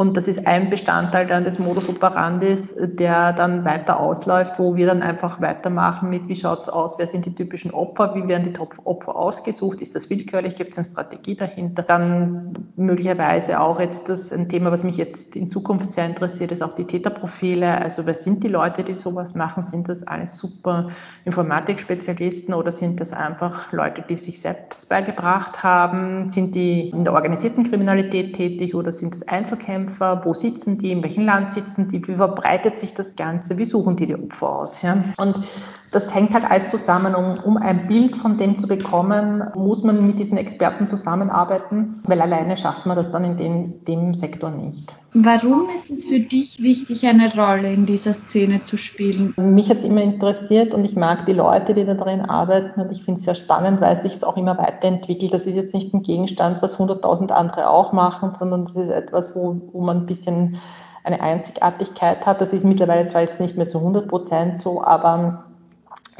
und das ist ein Bestandteil dann des Modus operandis, der dann weiter ausläuft, wo wir dann einfach weitermachen mit, wie schaut es aus, wer sind die typischen Opfer, wie werden die Opfer ausgesucht, ist das willkürlich, gibt es eine Strategie dahinter. Dann möglicherweise auch jetzt das ein Thema, was mich jetzt in Zukunft sehr interessiert, ist auch die Täterprofile. Also wer sind die Leute, die sowas machen? Sind das alles super Informatikspezialisten oder sind das einfach Leute, die sich selbst beigebracht haben? Sind die in der organisierten Kriminalität tätig oder sind das Einzelkämpfer? Kämpfer, wo sitzen die, in welchem Land sitzen die, wie verbreitet sich das Ganze, wie suchen die die Opfer aus. Ja? Und das hängt halt alles zusammen. Um, um ein Bild von dem zu bekommen, muss man mit diesen Experten zusammenarbeiten, weil alleine schafft man das dann in dem, dem Sektor nicht. Warum ist es für dich wichtig, eine Rolle in dieser Szene zu spielen? Mich hat es immer interessiert und ich mag die Leute, die da drin arbeiten und ich finde es sehr spannend, weil sich es auch immer weiterentwickelt. Das ist jetzt nicht ein Gegenstand, was 100.000 andere auch machen, sondern das ist etwas, wo, wo man ein bisschen eine Einzigartigkeit hat. Das ist mittlerweile zwar jetzt nicht mehr zu 100 Prozent so, aber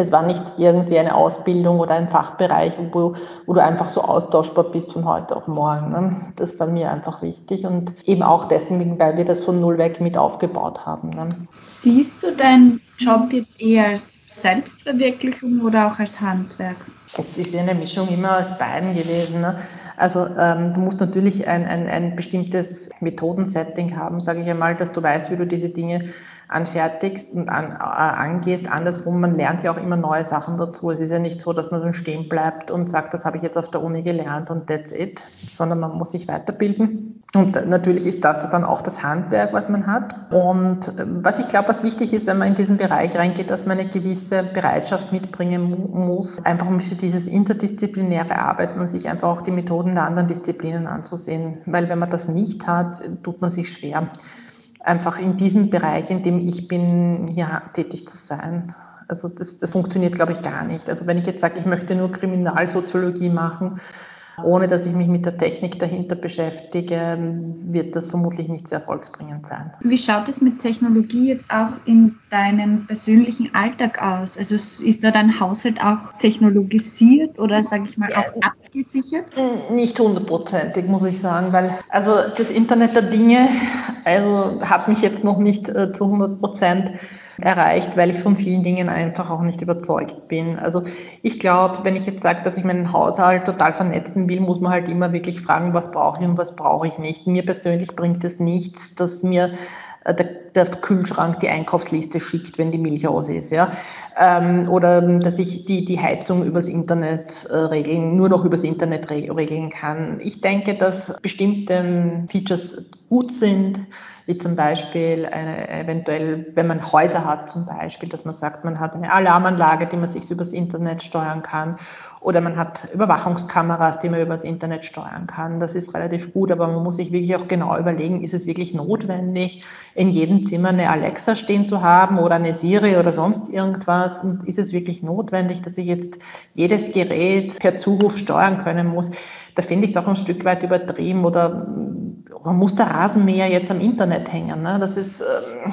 Es war nicht irgendwie eine Ausbildung oder ein Fachbereich, wo, wo du einfach so austauschbar bist von heute auf morgen. Ne? Das war mir einfach wichtig und eben auch deswegen, weil wir das von null weg mit aufgebaut haben. Ne? Siehst du deinen Job jetzt eher als Selbstverwirklichung oder auch als Handwerk? Es ist eine Mischung immer aus beiden gewesen. Ne? Also ähm, du musst natürlich ein, ein, ein bestimmtes Methodensetting haben, sage ich einmal, dass du weißt, wie du diese Dinge anfertigst und an, äh, angehst. Andersrum, man lernt ja auch immer neue Sachen dazu. Es ist ja nicht so, dass man dann stehen bleibt und sagt, das habe ich jetzt auf der Uni gelernt und that's it, sondern man muss sich weiterbilden. Und natürlich ist das dann auch das Handwerk, was man hat. Und äh, was ich glaube, was wichtig ist, wenn man in diesen Bereich reingeht, dass man eine gewisse Bereitschaft mitbringen muss, einfach um für dieses interdisziplinäre Arbeiten und sich einfach auch die Methoden der anderen Disziplinen anzusehen. Weil wenn man das nicht hat, tut man sich schwer einfach in diesem Bereich, in dem ich bin, hier tätig zu sein. Also das, das funktioniert, glaube ich, gar nicht. Also wenn ich jetzt sage, ich möchte nur Kriminalsoziologie machen, ohne dass ich mich mit der Technik dahinter beschäftige, wird das vermutlich nicht sehr erfolgsbringend sein. Wie schaut es mit Technologie jetzt auch in deinem persönlichen Alltag aus? Also ist da dein Haushalt auch technologisiert oder sage ich mal auch abgesichert? Nicht hundertprozentig, muss ich sagen, weil also das Internet der Dinge also hat mich jetzt noch nicht äh, zu 100 Prozent erreicht, weil ich von vielen Dingen einfach auch nicht überzeugt bin. Also ich glaube, wenn ich jetzt sage, dass ich meinen Haushalt total vernetzen will, muss man halt immer wirklich fragen, was brauche ich und was brauche ich nicht. Mir persönlich bringt es nichts, dass mir äh, der, der, Kühlschrank die Einkaufsliste schickt, wenn die Milch aus ist, ja. Ähm, oder dass ich die, die Heizung übers Internet äh, regeln, nur noch übers Internet re regeln kann. Ich denke, dass bestimmte Features gut sind, wie zum Beispiel eine, eventuell, wenn man Häuser hat zum Beispiel, dass man sagt, man hat eine Alarmanlage, die man sich übers Internet steuern kann oder man hat Überwachungskameras, die man übers Internet steuern kann. Das ist relativ gut, aber man muss sich wirklich auch genau überlegen, ist es wirklich notwendig, in jedem Zimmer eine Alexa stehen zu haben oder eine Siri oder sonst irgendwas? Und ist es wirklich notwendig, dass ich jetzt jedes Gerät per Zuruf steuern können muss? Da finde ich es auch ein Stück weit übertrieben oder man muss der Rasenmäher jetzt am Internet hängen. Ne? Das ist ähm,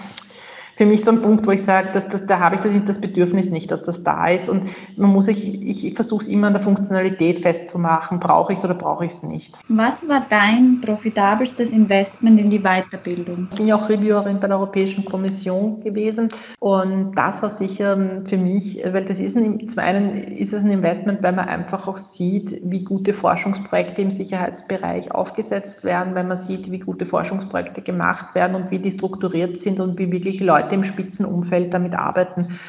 für mich so ein Punkt, wo ich sage, dass, dass, da habe ich das, das Bedürfnis nicht, dass das da ist. Und man muss sich, ich, ich versuche es immer an der Funktionalität festzumachen, brauche ich es oder brauche ich es nicht. Was war dein profitabelstes Investment in die Weiterbildung? Ich bin ja auch Reviewerin bei der Europäischen Kommission gewesen und das war sicher für mich, weil das ist ein, zum einen ist es ein Investment, weil man einfach auch sieht, wie gute Forschungsprojekte im Sicherheitsbereich aufgesetzt werden, weil man sieht, wie gute Forschungsprojekte gemacht werden und wie die strukturiert sind und wie wirklich Leute Leute im Spitzenumfeld damit arbeiten.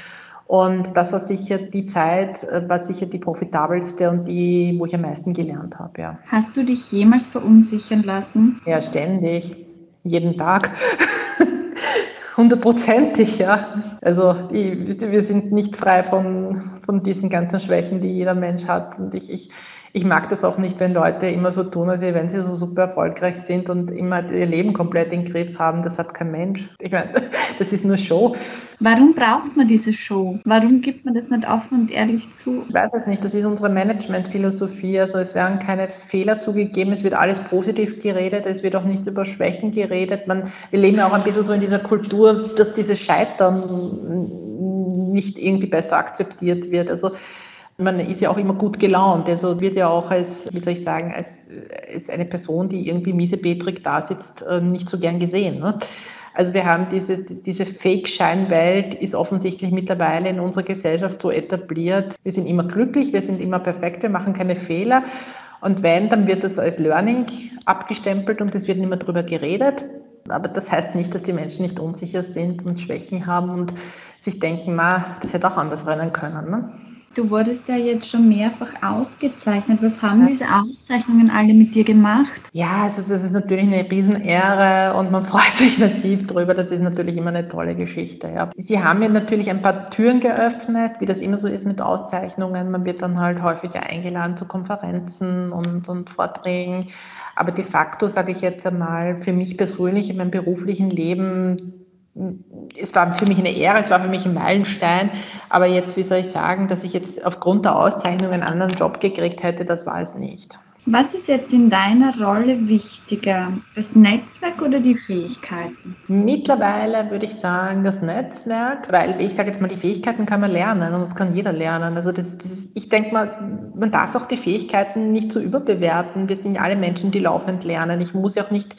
Und das war sicher die Zeit, äh, war sicher die profitabelste und die, wo ich am meisten gelernt habe. Ja. Hast du dich jemals verunsichern lassen? Ja, ständig, jeden Tag. Hundertprozentig, ja. Also die, wir sind nicht frei von, von diesen ganzen Schwächen, die jeder Mensch hat. Und ich, ich ich mag das auch nicht, wenn Leute immer so tun, als wenn sie so super erfolgreich sind und immer ihr Leben komplett im Griff haben. Das hat kein Mensch. Ich meine, das ist nur Show. Warum braucht man diese Show? Warum gibt man das nicht offen und ehrlich zu? Ich weiß es nicht. Das ist unsere Managementphilosophie. Also es werden keine Fehler zugegeben. Es wird alles positiv geredet. Es wird auch nichts über Schwächen geredet. Man, wir leben ja auch ein bisschen so in dieser Kultur, dass dieses Scheitern nicht irgendwie besser akzeptiert wird. Also man ist ja auch immer gut gelaunt. Also wird ja auch als, wie soll ich sagen, als, als eine Person, die irgendwie miesebetrig da sitzt, äh, nicht so gern gesehen. Ne? Also wir haben diese, diese Fake-Scheinwelt ist offensichtlich mittlerweile in unserer Gesellschaft so etabliert. Wir sind immer glücklich, wir sind immer perfekt, wir machen keine Fehler. Und wenn, dann wird das als Learning abgestempelt und es wird nicht mehr drüber geredet. Aber das heißt nicht, dass die Menschen nicht unsicher sind und Schwächen haben und sich denken, ma, das hätte auch anders rennen können. Ne? Du wurdest ja jetzt schon mehrfach ausgezeichnet. Was haben diese Auszeichnungen alle mit dir gemacht? Ja, also das ist natürlich eine Riesenehre und man freut sich massiv drüber. Das ist natürlich immer eine tolle Geschichte. Ja. Sie haben mir natürlich ein paar Türen geöffnet, wie das immer so ist mit Auszeichnungen. Man wird dann halt häufiger eingeladen zu Konferenzen und, und Vorträgen. Aber de facto sage ich jetzt einmal, für mich persönlich in meinem beruflichen Leben es war für mich eine Ehre, es war für mich ein Meilenstein, aber jetzt, wie soll ich sagen, dass ich jetzt aufgrund der Auszeichnung einen anderen Job gekriegt hätte, das war es nicht. Was ist jetzt in deiner Rolle wichtiger, das Netzwerk oder die Fähigkeiten? Mittlerweile würde ich sagen, das Netzwerk, weil ich sage jetzt mal, die Fähigkeiten kann man lernen und das kann jeder lernen. Also das, das, ich denke mal, man darf auch die Fähigkeiten nicht so überbewerten. Wir sind alle Menschen, die laufend lernen. Ich muss ja auch nicht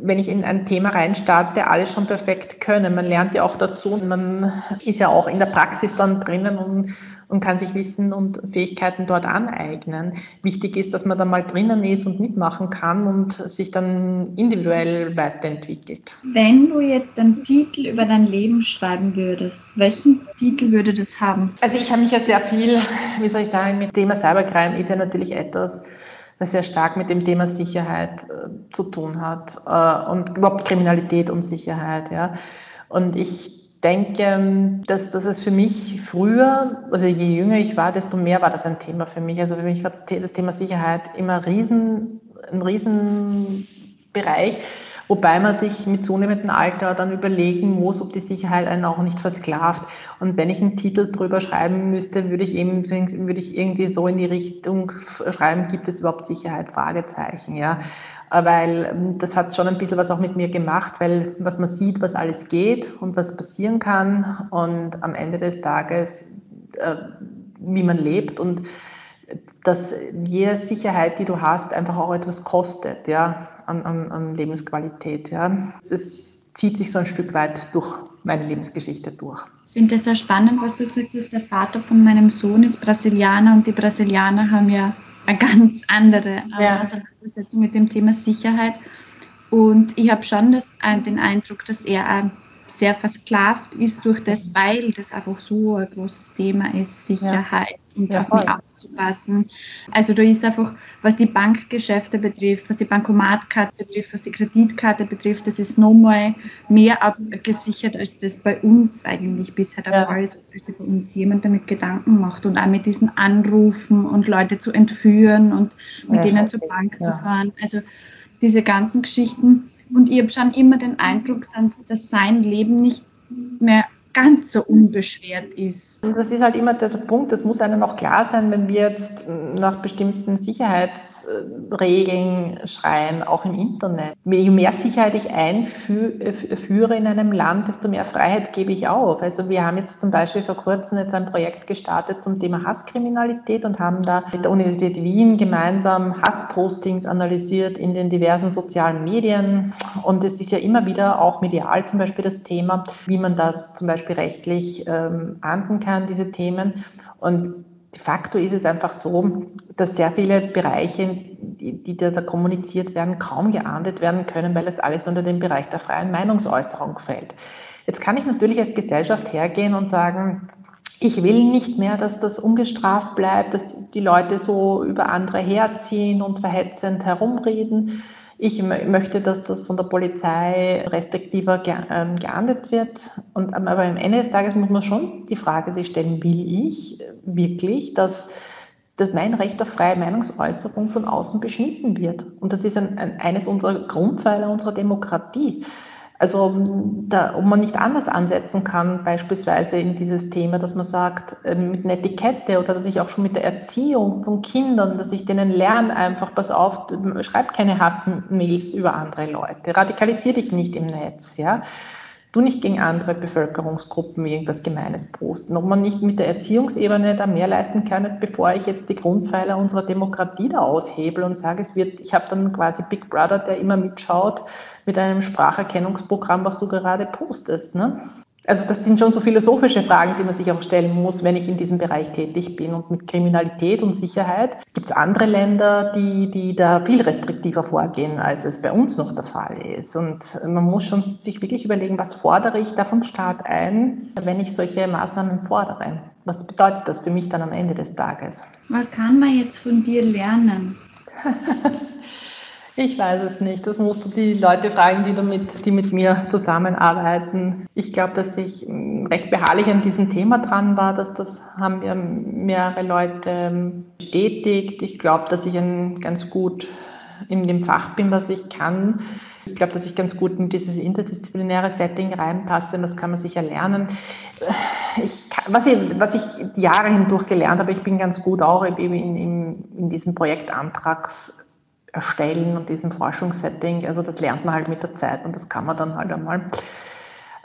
wenn ich in ein Thema reinstarte, alles schon perfekt können. Man lernt ja auch dazu und man ist ja auch in der Praxis dann drinnen und und kann sich Wissen und Fähigkeiten dort aneignen. Wichtig ist, dass man da mal drinnen ist und mitmachen kann und sich dann individuell weiterentwickelt. Wenn du jetzt einen Titel über dein Leben schreiben würdest, welchen Titel würde das haben? Also ich habe mich ja sehr viel, wie soll ich sagen, mit dem Thema Cybercrime ist ja natürlich etwas, was sehr stark mit dem Thema Sicherheit äh, zu tun hat äh, und überhaupt Kriminalität und Sicherheit. Ja. Und ich denke, dass, dass es für mich früher, also je jünger ich war, desto mehr war das ein Thema für mich. Also für mich war das Thema Sicherheit immer riesen, ein Riesenbereich, wobei man sich mit zunehmendem Alter dann überlegen muss, ob die Sicherheit einen auch nicht versklavt. Und wenn ich einen Titel drüber schreiben müsste, würde ich eben, würde ich irgendwie so in die Richtung schreiben, gibt es überhaupt Sicherheit? Fragezeichen, ja weil ähm, das hat schon ein bisschen was auch mit mir gemacht, weil was man sieht, was alles geht und was passieren kann und am Ende des Tages, äh, wie man lebt und dass jede Sicherheit, die du hast, einfach auch etwas kostet, ja, an, an, an Lebensqualität, ja. Es zieht sich so ein Stück weit durch meine Lebensgeschichte durch. Ich finde das sehr spannend, was du gesagt hast. Der Vater von meinem Sohn ist Brasilianer und die Brasilianer haben ja eine ganz andere ja. Auseinandersetzung mit dem Thema Sicherheit. Und ich habe schon das, den Eindruck, dass er sehr versklavt ist durch das, weil das einfach so ein großes Thema ist, Sicherheit ja. und ja, auf mich aufzupassen. Also da ist einfach, was die Bankgeschäfte betrifft, was die Bankomatkarte betrifft, was die Kreditkarte betrifft, das ist nochmal mehr abgesichert, als das bei uns eigentlich bisher der ja. Fall ist, weil sich bei uns jemand damit Gedanken macht und auch mit diesen Anrufen und Leute zu entführen und mit denen zur Bank zu fahren. Also diese ganzen Geschichten und ich habe schon immer den Eindruck, dass sein Leben nicht mehr ganz so unbeschwert ist. Und das ist halt immer der Punkt, das muss einem auch klar sein, wenn wir jetzt nach bestimmten Sicherheitsregeln schreien, auch im Internet. Je mehr Sicherheit ich einführe in einem Land, desto mehr Freiheit gebe ich auf. Also wir haben jetzt zum Beispiel vor kurzem jetzt ein Projekt gestartet zum Thema Hasskriminalität und haben da mit der Universität Wien gemeinsam Hasspostings analysiert in den diversen sozialen Medien. Und es ist ja immer wieder auch medial zum Beispiel das Thema, wie man das zum Beispiel Beispiel rechtlich ähm, ahnden kann, diese Themen. Und de facto ist es einfach so, dass sehr viele Bereiche, die, die da, kommuniziert werden, kaum geahndet werden können, weil es alles unter den Bereich der freien Meinungsäußerung fällt. Jetzt kann ich natürlich als Gesellschaft hergehen und sagen, ich will nicht mehr, dass das ungestraft bleibt, dass die Leute so über andere herziehen und verhetzend herumreden. Ich möchte, dass das von der Polizei restriktiver ähm, geahndet wird. Und, ähm, aber am Ende des Tages muss man schon die Frage sich stellen, will ich wirklich, dass, dass mein Recht auf freie Meinungsäußerung von außen beschnitten wird? Und das ist ein, ein, eines unserer Grundpfeiler unserer Demokratie. Also da, ob man nicht anders ansetzen kann, beispielsweise in dieses Thema, dass man sagt, ähm, mit einer Etikette oder dass ich auch schon mit der Erziehung von Kindern, dass ich denen lerne einfach, pass auf, schreib keine Hassmails über andere Leute, radikalisier dich nicht im Netz, ja. Du nicht gegen andere Bevölkerungsgruppen irgendwas Gemeines posten. Ob man nicht mit der Erziehungsebene da mehr leisten kann, als bevor ich jetzt die Grundpfeiler unserer Demokratie da aushebel und sage, es wird, ich habe dann quasi Big Brother, der immer mitschaut, mit einem Spracherkennungsprogramm, was du gerade postest. Ne? Also das sind schon so philosophische Fragen, die man sich auch stellen muss, wenn ich in diesem Bereich tätig bin. Und mit Kriminalität und Sicherheit gibt es andere Länder, die, die da viel restriktiver vorgehen, als es bei uns noch der Fall ist. Und man muss schon sich wirklich überlegen, was fordere ich da vom Staat ein, wenn ich solche Maßnahmen fordere. Was bedeutet das für mich dann am Ende des Tages? Was kann man jetzt von dir lernen? Ich weiß es nicht. Das musst du die Leute fragen, die, damit, die mit mir zusammenarbeiten. Ich glaube, dass ich mm, recht beharrlich an diesem Thema dran war. Dass das haben mir mehrere Leute ähm, bestätigt. Ich glaube, dass ich ein, ganz gut in dem Fach bin, was ich kann. Ich glaube, dass ich ganz gut in dieses interdisziplinäre Setting reinpasse und das kann man sicher lernen. Ich, was, ich, was ich Jahre hindurch gelernt habe, ich bin ganz gut auch in, in, in diesem Projektantrags erstellen und diesem Forschungssetting. Also das lernt man halt mit der Zeit und das kann man dann halt einmal.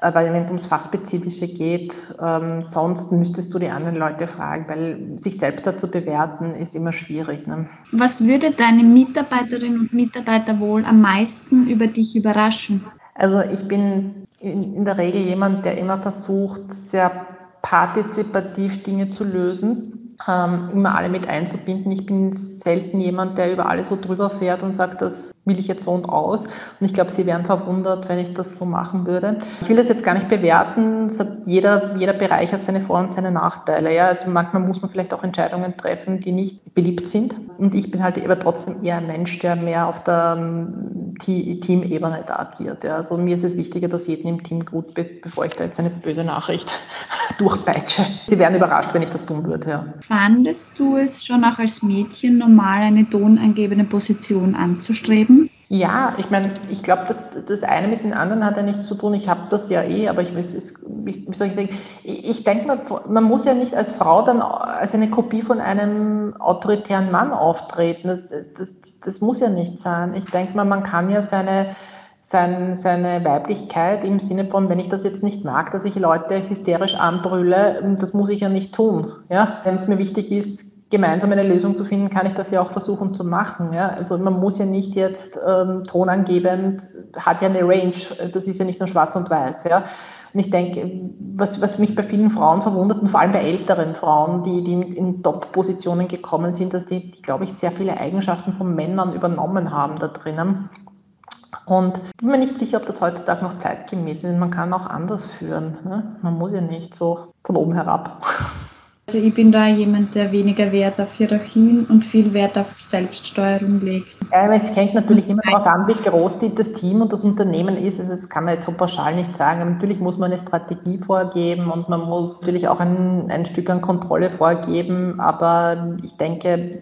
Äh, weil wenn es ums Fachspezifische geht, ähm, sonst müsstest du die anderen Leute fragen, weil sich selbst dazu bewerten ist immer schwierig. Ne? Was würde deine Mitarbeiterinnen und Mitarbeiter wohl am meisten über dich überraschen? Also ich bin in, in der Regel jemand, der immer versucht, sehr partizipativ Dinge zu lösen, ähm, immer alle mit einzubinden. Ich bin selten jemand, der über alles so drüber fährt und sagt, das will ich jetzt so und aus. Und ich glaube, Sie wären verwundert, wenn ich das so machen würde. Ich will das jetzt gar nicht bewerten. jeder, jeder Bereich hat seine Vor- und seine Nachteile. Ja, also manchmal muss man vielleicht auch Entscheidungen treffen, die nicht beliebt sind. Und ich bin halt aber trotzdem eher ein Mensch, der mehr auf der um, Teamebene da agiert. Ja. Also mir ist es wichtiger, dass jedem im Team gut, bevor ich da jetzt eine böse Nachricht durchpeitsche. Sie wären überrascht, wenn ich das tun würde. Ja. Fandest du es schon auch als Mädchen normal, eine tonangebende Position anzustreben? Ja, ich meine, ich glaube, das, das eine mit dem anderen hat ja nichts zu tun. Ich habe das ja eh, aber ich es, wie, soll ich sagen, ich, denke mal, man muss ja nicht als Frau dann als eine Kopie von einem autoritären Mann auftreten. Das, das, das muss ja nicht sein. Ich denke mal, man kann ja seine, sein, seine Weiblichkeit im Sinne von, wenn ich das jetzt nicht mag, dass ich Leute hysterisch anbrülle, das muss ich ja nicht tun. Ja? Wenn es mir wichtig ist, gemeinsam eine Lösung zu finden, kann ich das ja auch versuchen zu machen. Ja? Also man muss ja nicht jetzt ähm, tonangebend, hat ja eine Range, das ist ja nicht nur schwarz und weiß. Ja? Und ich denke, was, was mich bei vielen Frauen verwundert, und vor allem bei älteren Frauen, die, die in, in Top-Positionen gekommen sind, dass die, die, glaube ich, sehr viele Eigenschaften von Männern übernommen haben da drinnen. Und ich bin mir nicht sicher, ob das heutzutage noch zeitgemäß ist. Man kann auch anders führen. Ne? Man muss ja nicht so von oben herab. Also ich bin da jemand, der weniger Wert auf Hierarchien und viel Wert auf Selbststeuerung legt. Ja, es hängt natürlich immer darauf an, wie groß das Team und das Unternehmen ist. Also das kann man jetzt so pauschal nicht sagen. natürlich muss man eine Strategie vorgeben und man muss natürlich auch ein, ein Stück an Kontrolle vorgeben. Aber ich denke,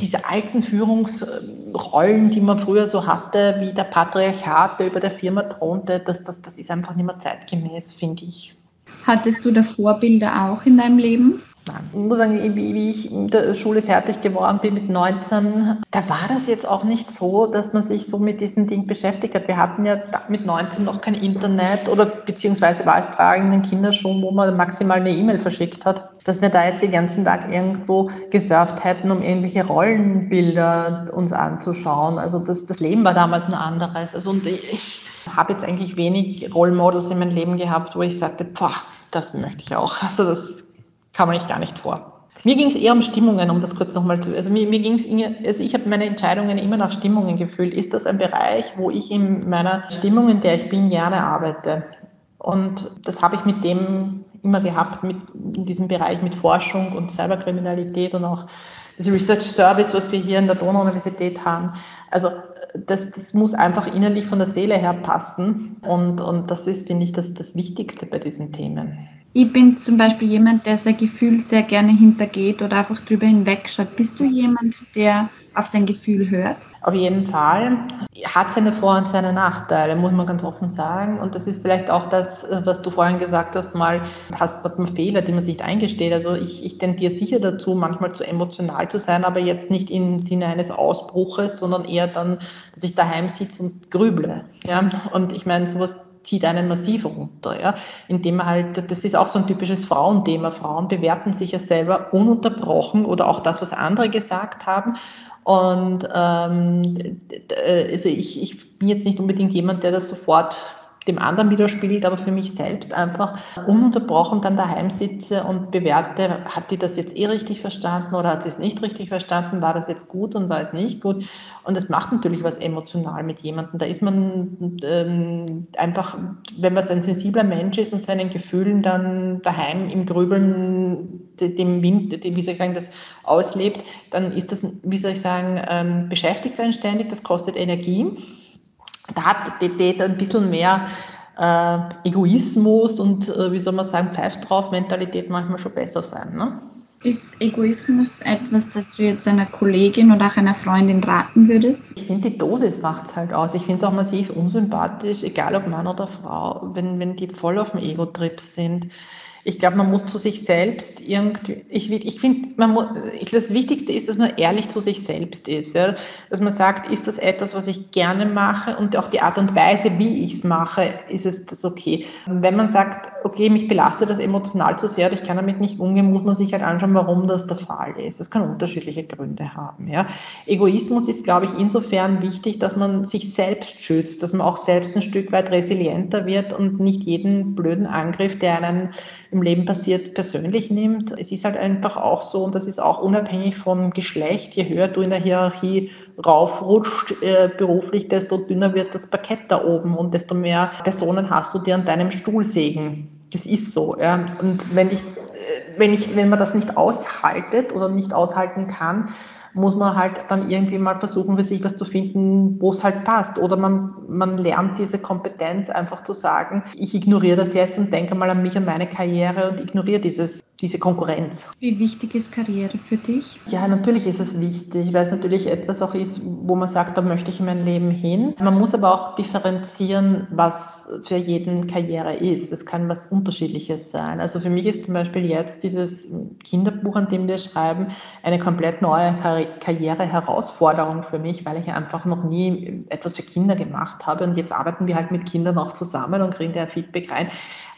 diese alten Führungsrollen, die man früher so hatte, wie der Patriarchat, der über der Firma thronte, das, das, das ist einfach nicht mehr zeitgemäß, finde ich. Hattest du da Vorbilder auch in deinem Leben? Nein. Ich muss sagen, wie, ich in der Schule fertig geworden bin mit 19, da war das jetzt auch nicht so, dass man sich so mit diesem Ding beschäftigt hat. Wir hatten ja mit 19 noch kein Internet oder beziehungsweise war es tragenden Kinder schon, wo man maximal eine E-Mail verschickt hat. Dass wir da jetzt den ganzen Tag irgendwo gesurft hätten, um irgendwelche Rollenbilder uns anzuschauen. Also das, das Leben war damals ein anderes. Also und ich habe jetzt eigentlich wenig Role Models in meinem Leben gehabt, wo ich sagte, boah, das möchte ich auch. Also das kam mir gar nicht vor. Mir ging es eher um Stimmungen, um das kurz nochmal zu. Also mir, mir ging es, also ich habe meine Entscheidungen immer nach Stimmungen gefühlt. Ist das ein Bereich, wo ich in meiner Stimmung, in der ich bin, gerne arbeite? Und das habe ich mit dem immer gehabt, mit, in diesem Bereich mit Forschung und Cyberkriminalität und auch das Research Service, was wir hier in der Donau-Universität haben. Also das, das muss einfach innerlich von der Seele her passen. Und, und das ist, finde ich, das, das Wichtigste bei diesen Themen. Ich bin zum Beispiel jemand, der sein Gefühl sehr gerne hintergeht oder einfach drüber hinwegschaut. Bist du jemand, der auf sein Gefühl hört? Auf jeden Fall. Hat seine Vor- und seine Nachteile, muss man ganz offen sagen. Und das ist vielleicht auch das, was du vorhin gesagt hast, mal hast man Fehler, die man sich eingesteht. Also ich, ich tendiere sicher dazu, manchmal zu emotional zu sein, aber jetzt nicht im Sinne eines Ausbruches, sondern eher dann, dass ich daheim sitze und grüble. Ja? Und ich meine, sowas zieht einen massiv runter, ja, indem man halt, das ist auch so ein typisches Frauenthema. Frauen bewerten sich ja selber ununterbrochen oder auch das, was andere gesagt haben. Und ähm, also ich, ich bin jetzt nicht unbedingt jemand, der das sofort dem anderen widerspiegelt, aber für mich selbst einfach ununterbrochen dann daheim sitze und bewerte, hat die das jetzt eh richtig verstanden oder hat sie es nicht richtig verstanden, war das jetzt gut und war es nicht gut. Und das macht natürlich was emotional mit jemandem. Da ist man ähm, einfach, wenn man ein sensibler Mensch ist und seinen Gefühlen dann daheim im Grübeln dem Wind, wie soll ich sagen, das auslebt, dann ist das, wie soll ich sagen, ähm, beschäftigt sein ständig, das kostet Energie da hat die Täter ein bisschen mehr äh, Egoismus und, äh, wie soll man sagen, Pfeift drauf Mentalität manchmal schon besser sein. Ne? Ist Egoismus etwas, das du jetzt einer Kollegin oder auch einer Freundin raten würdest? Ich finde, die Dosis macht es halt aus. Ich finde es auch massiv unsympathisch, egal ob Mann oder Frau, wenn, wenn die voll auf dem Ego-Trip sind ich glaube, man muss zu sich selbst irgendwie, ich, ich finde, das Wichtigste ist, dass man ehrlich zu sich selbst ist. Ja? Dass man sagt, ist das etwas, was ich gerne mache und auch die Art und Weise, wie ich es mache, ist es das okay. Wenn man sagt, okay, mich belastet das emotional zu sehr ich kann damit nicht umgehen, muss man sich halt anschauen, warum das der Fall ist. Das kann unterschiedliche Gründe haben. Ja? Egoismus ist, glaube ich, insofern wichtig, dass man sich selbst schützt, dass man auch selbst ein Stück weit resilienter wird und nicht jeden blöden Angriff, der einen im Leben passiert, persönlich nimmt. Es ist halt einfach auch so, und das ist auch unabhängig vom Geschlecht, je höher du in der Hierarchie raufrutscht äh, beruflich, desto dünner wird das Parkett da oben und desto mehr Personen hast du, die an deinem Stuhl sägen. Das ist so. Ja. Und wenn ich, äh, wenn ich, wenn man das nicht aushaltet oder nicht aushalten kann, muss man halt dann irgendwie mal versuchen, für sich was zu finden, wo es halt passt. Oder man, man lernt diese Kompetenz einfach zu sagen, ich ignoriere das jetzt und denke mal an mich, und meine Karriere und ignoriere dieses diese Konkurrenz. Wie wichtig ist Karriere für dich? Ja, natürlich ist es wichtig, weil es natürlich etwas auch ist, wo man sagt, da möchte ich in mein Leben hin. Man muss aber auch differenzieren, was für jeden Karriere ist. Es kann was Unterschiedliches sein. Also für mich ist zum Beispiel jetzt dieses Kinderbuch, an dem wir schreiben, eine komplett neue Karriere-Herausforderung für mich, weil ich einfach noch nie etwas für Kinder gemacht habe. Und jetzt arbeiten wir halt mit Kindern auch zusammen und kriegen da Feedback rein.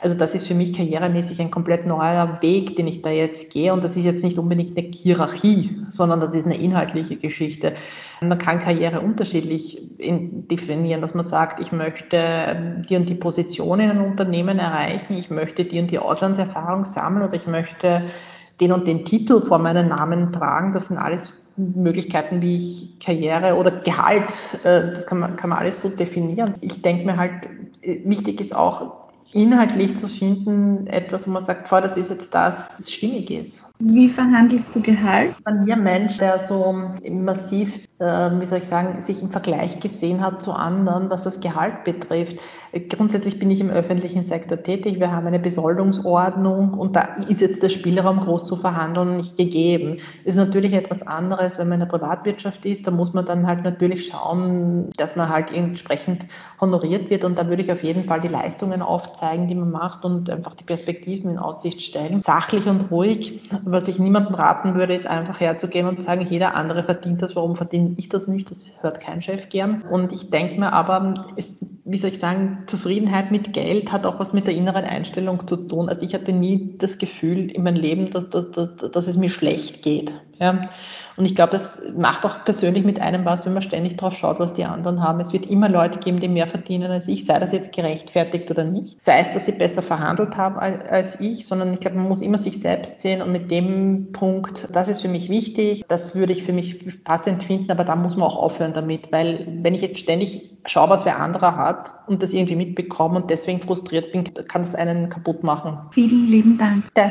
Also das ist für mich karrieremäßig ein komplett neuer Weg, den ich da jetzt gehe. Und das ist jetzt nicht unbedingt eine Hierarchie, sondern das ist eine inhaltliche Geschichte. Man kann Karriere unterschiedlich definieren, dass man sagt, ich möchte die und die Position in einem Unternehmen erreichen, ich möchte die und die Auslandserfahrung sammeln oder ich möchte den und den Titel vor meinen Namen tragen. Das sind alles Möglichkeiten, wie ich Karriere oder Gehalt, äh, das kann man, kann man alles so definieren. Ich denke mir halt, äh, wichtig ist auch, inhaltlich zu finden, etwas, wo man sagt, boah, das ist jetzt das, was stimmig ist. Wie verhandelst du Gehalt? Bei mir Mensch, der so massiv, äh, wie soll ich sagen, sich im Vergleich gesehen hat zu anderen, was das Gehalt betrifft. Grundsätzlich bin ich im öffentlichen Sektor tätig. Wir haben eine Besoldungsordnung und da ist jetzt der Spielraum groß zu verhandeln nicht gegeben. Ist natürlich etwas anderes, wenn man in der Privatwirtschaft ist. Da muss man dann halt natürlich schauen, dass man halt entsprechend honoriert wird und da würde ich auf jeden Fall die Leistungen aufzeigen, die man macht und einfach die Perspektiven in Aussicht stellen. Sachlich und ruhig was ich niemandem raten würde, ist einfach herzugehen und sagen, jeder andere verdient das, warum verdiene ich das nicht? Das hört kein Chef gern. Und ich denke mir aber, es, wie soll ich sagen, Zufriedenheit mit Geld hat auch was mit der inneren Einstellung zu tun. Also ich hatte nie das Gefühl in meinem Leben, dass, dass, dass, dass es mir schlecht geht. Ja. Und ich glaube, es macht auch persönlich mit einem was, wenn man ständig drauf schaut, was die anderen haben. Es wird immer Leute geben, die mehr verdienen als ich, sei das jetzt gerechtfertigt oder nicht. Sei es, dass sie besser verhandelt haben als ich, sondern ich glaube, man muss immer sich selbst sehen und mit dem Punkt, das ist für mich wichtig, das würde ich für mich passend finden, aber da muss man auch aufhören damit, weil wenn ich jetzt ständig schaue, was wer anderer hat und das irgendwie mitbekomme und deswegen frustriert bin, kann es einen kaputt machen. Vielen lieben Dank. Ja.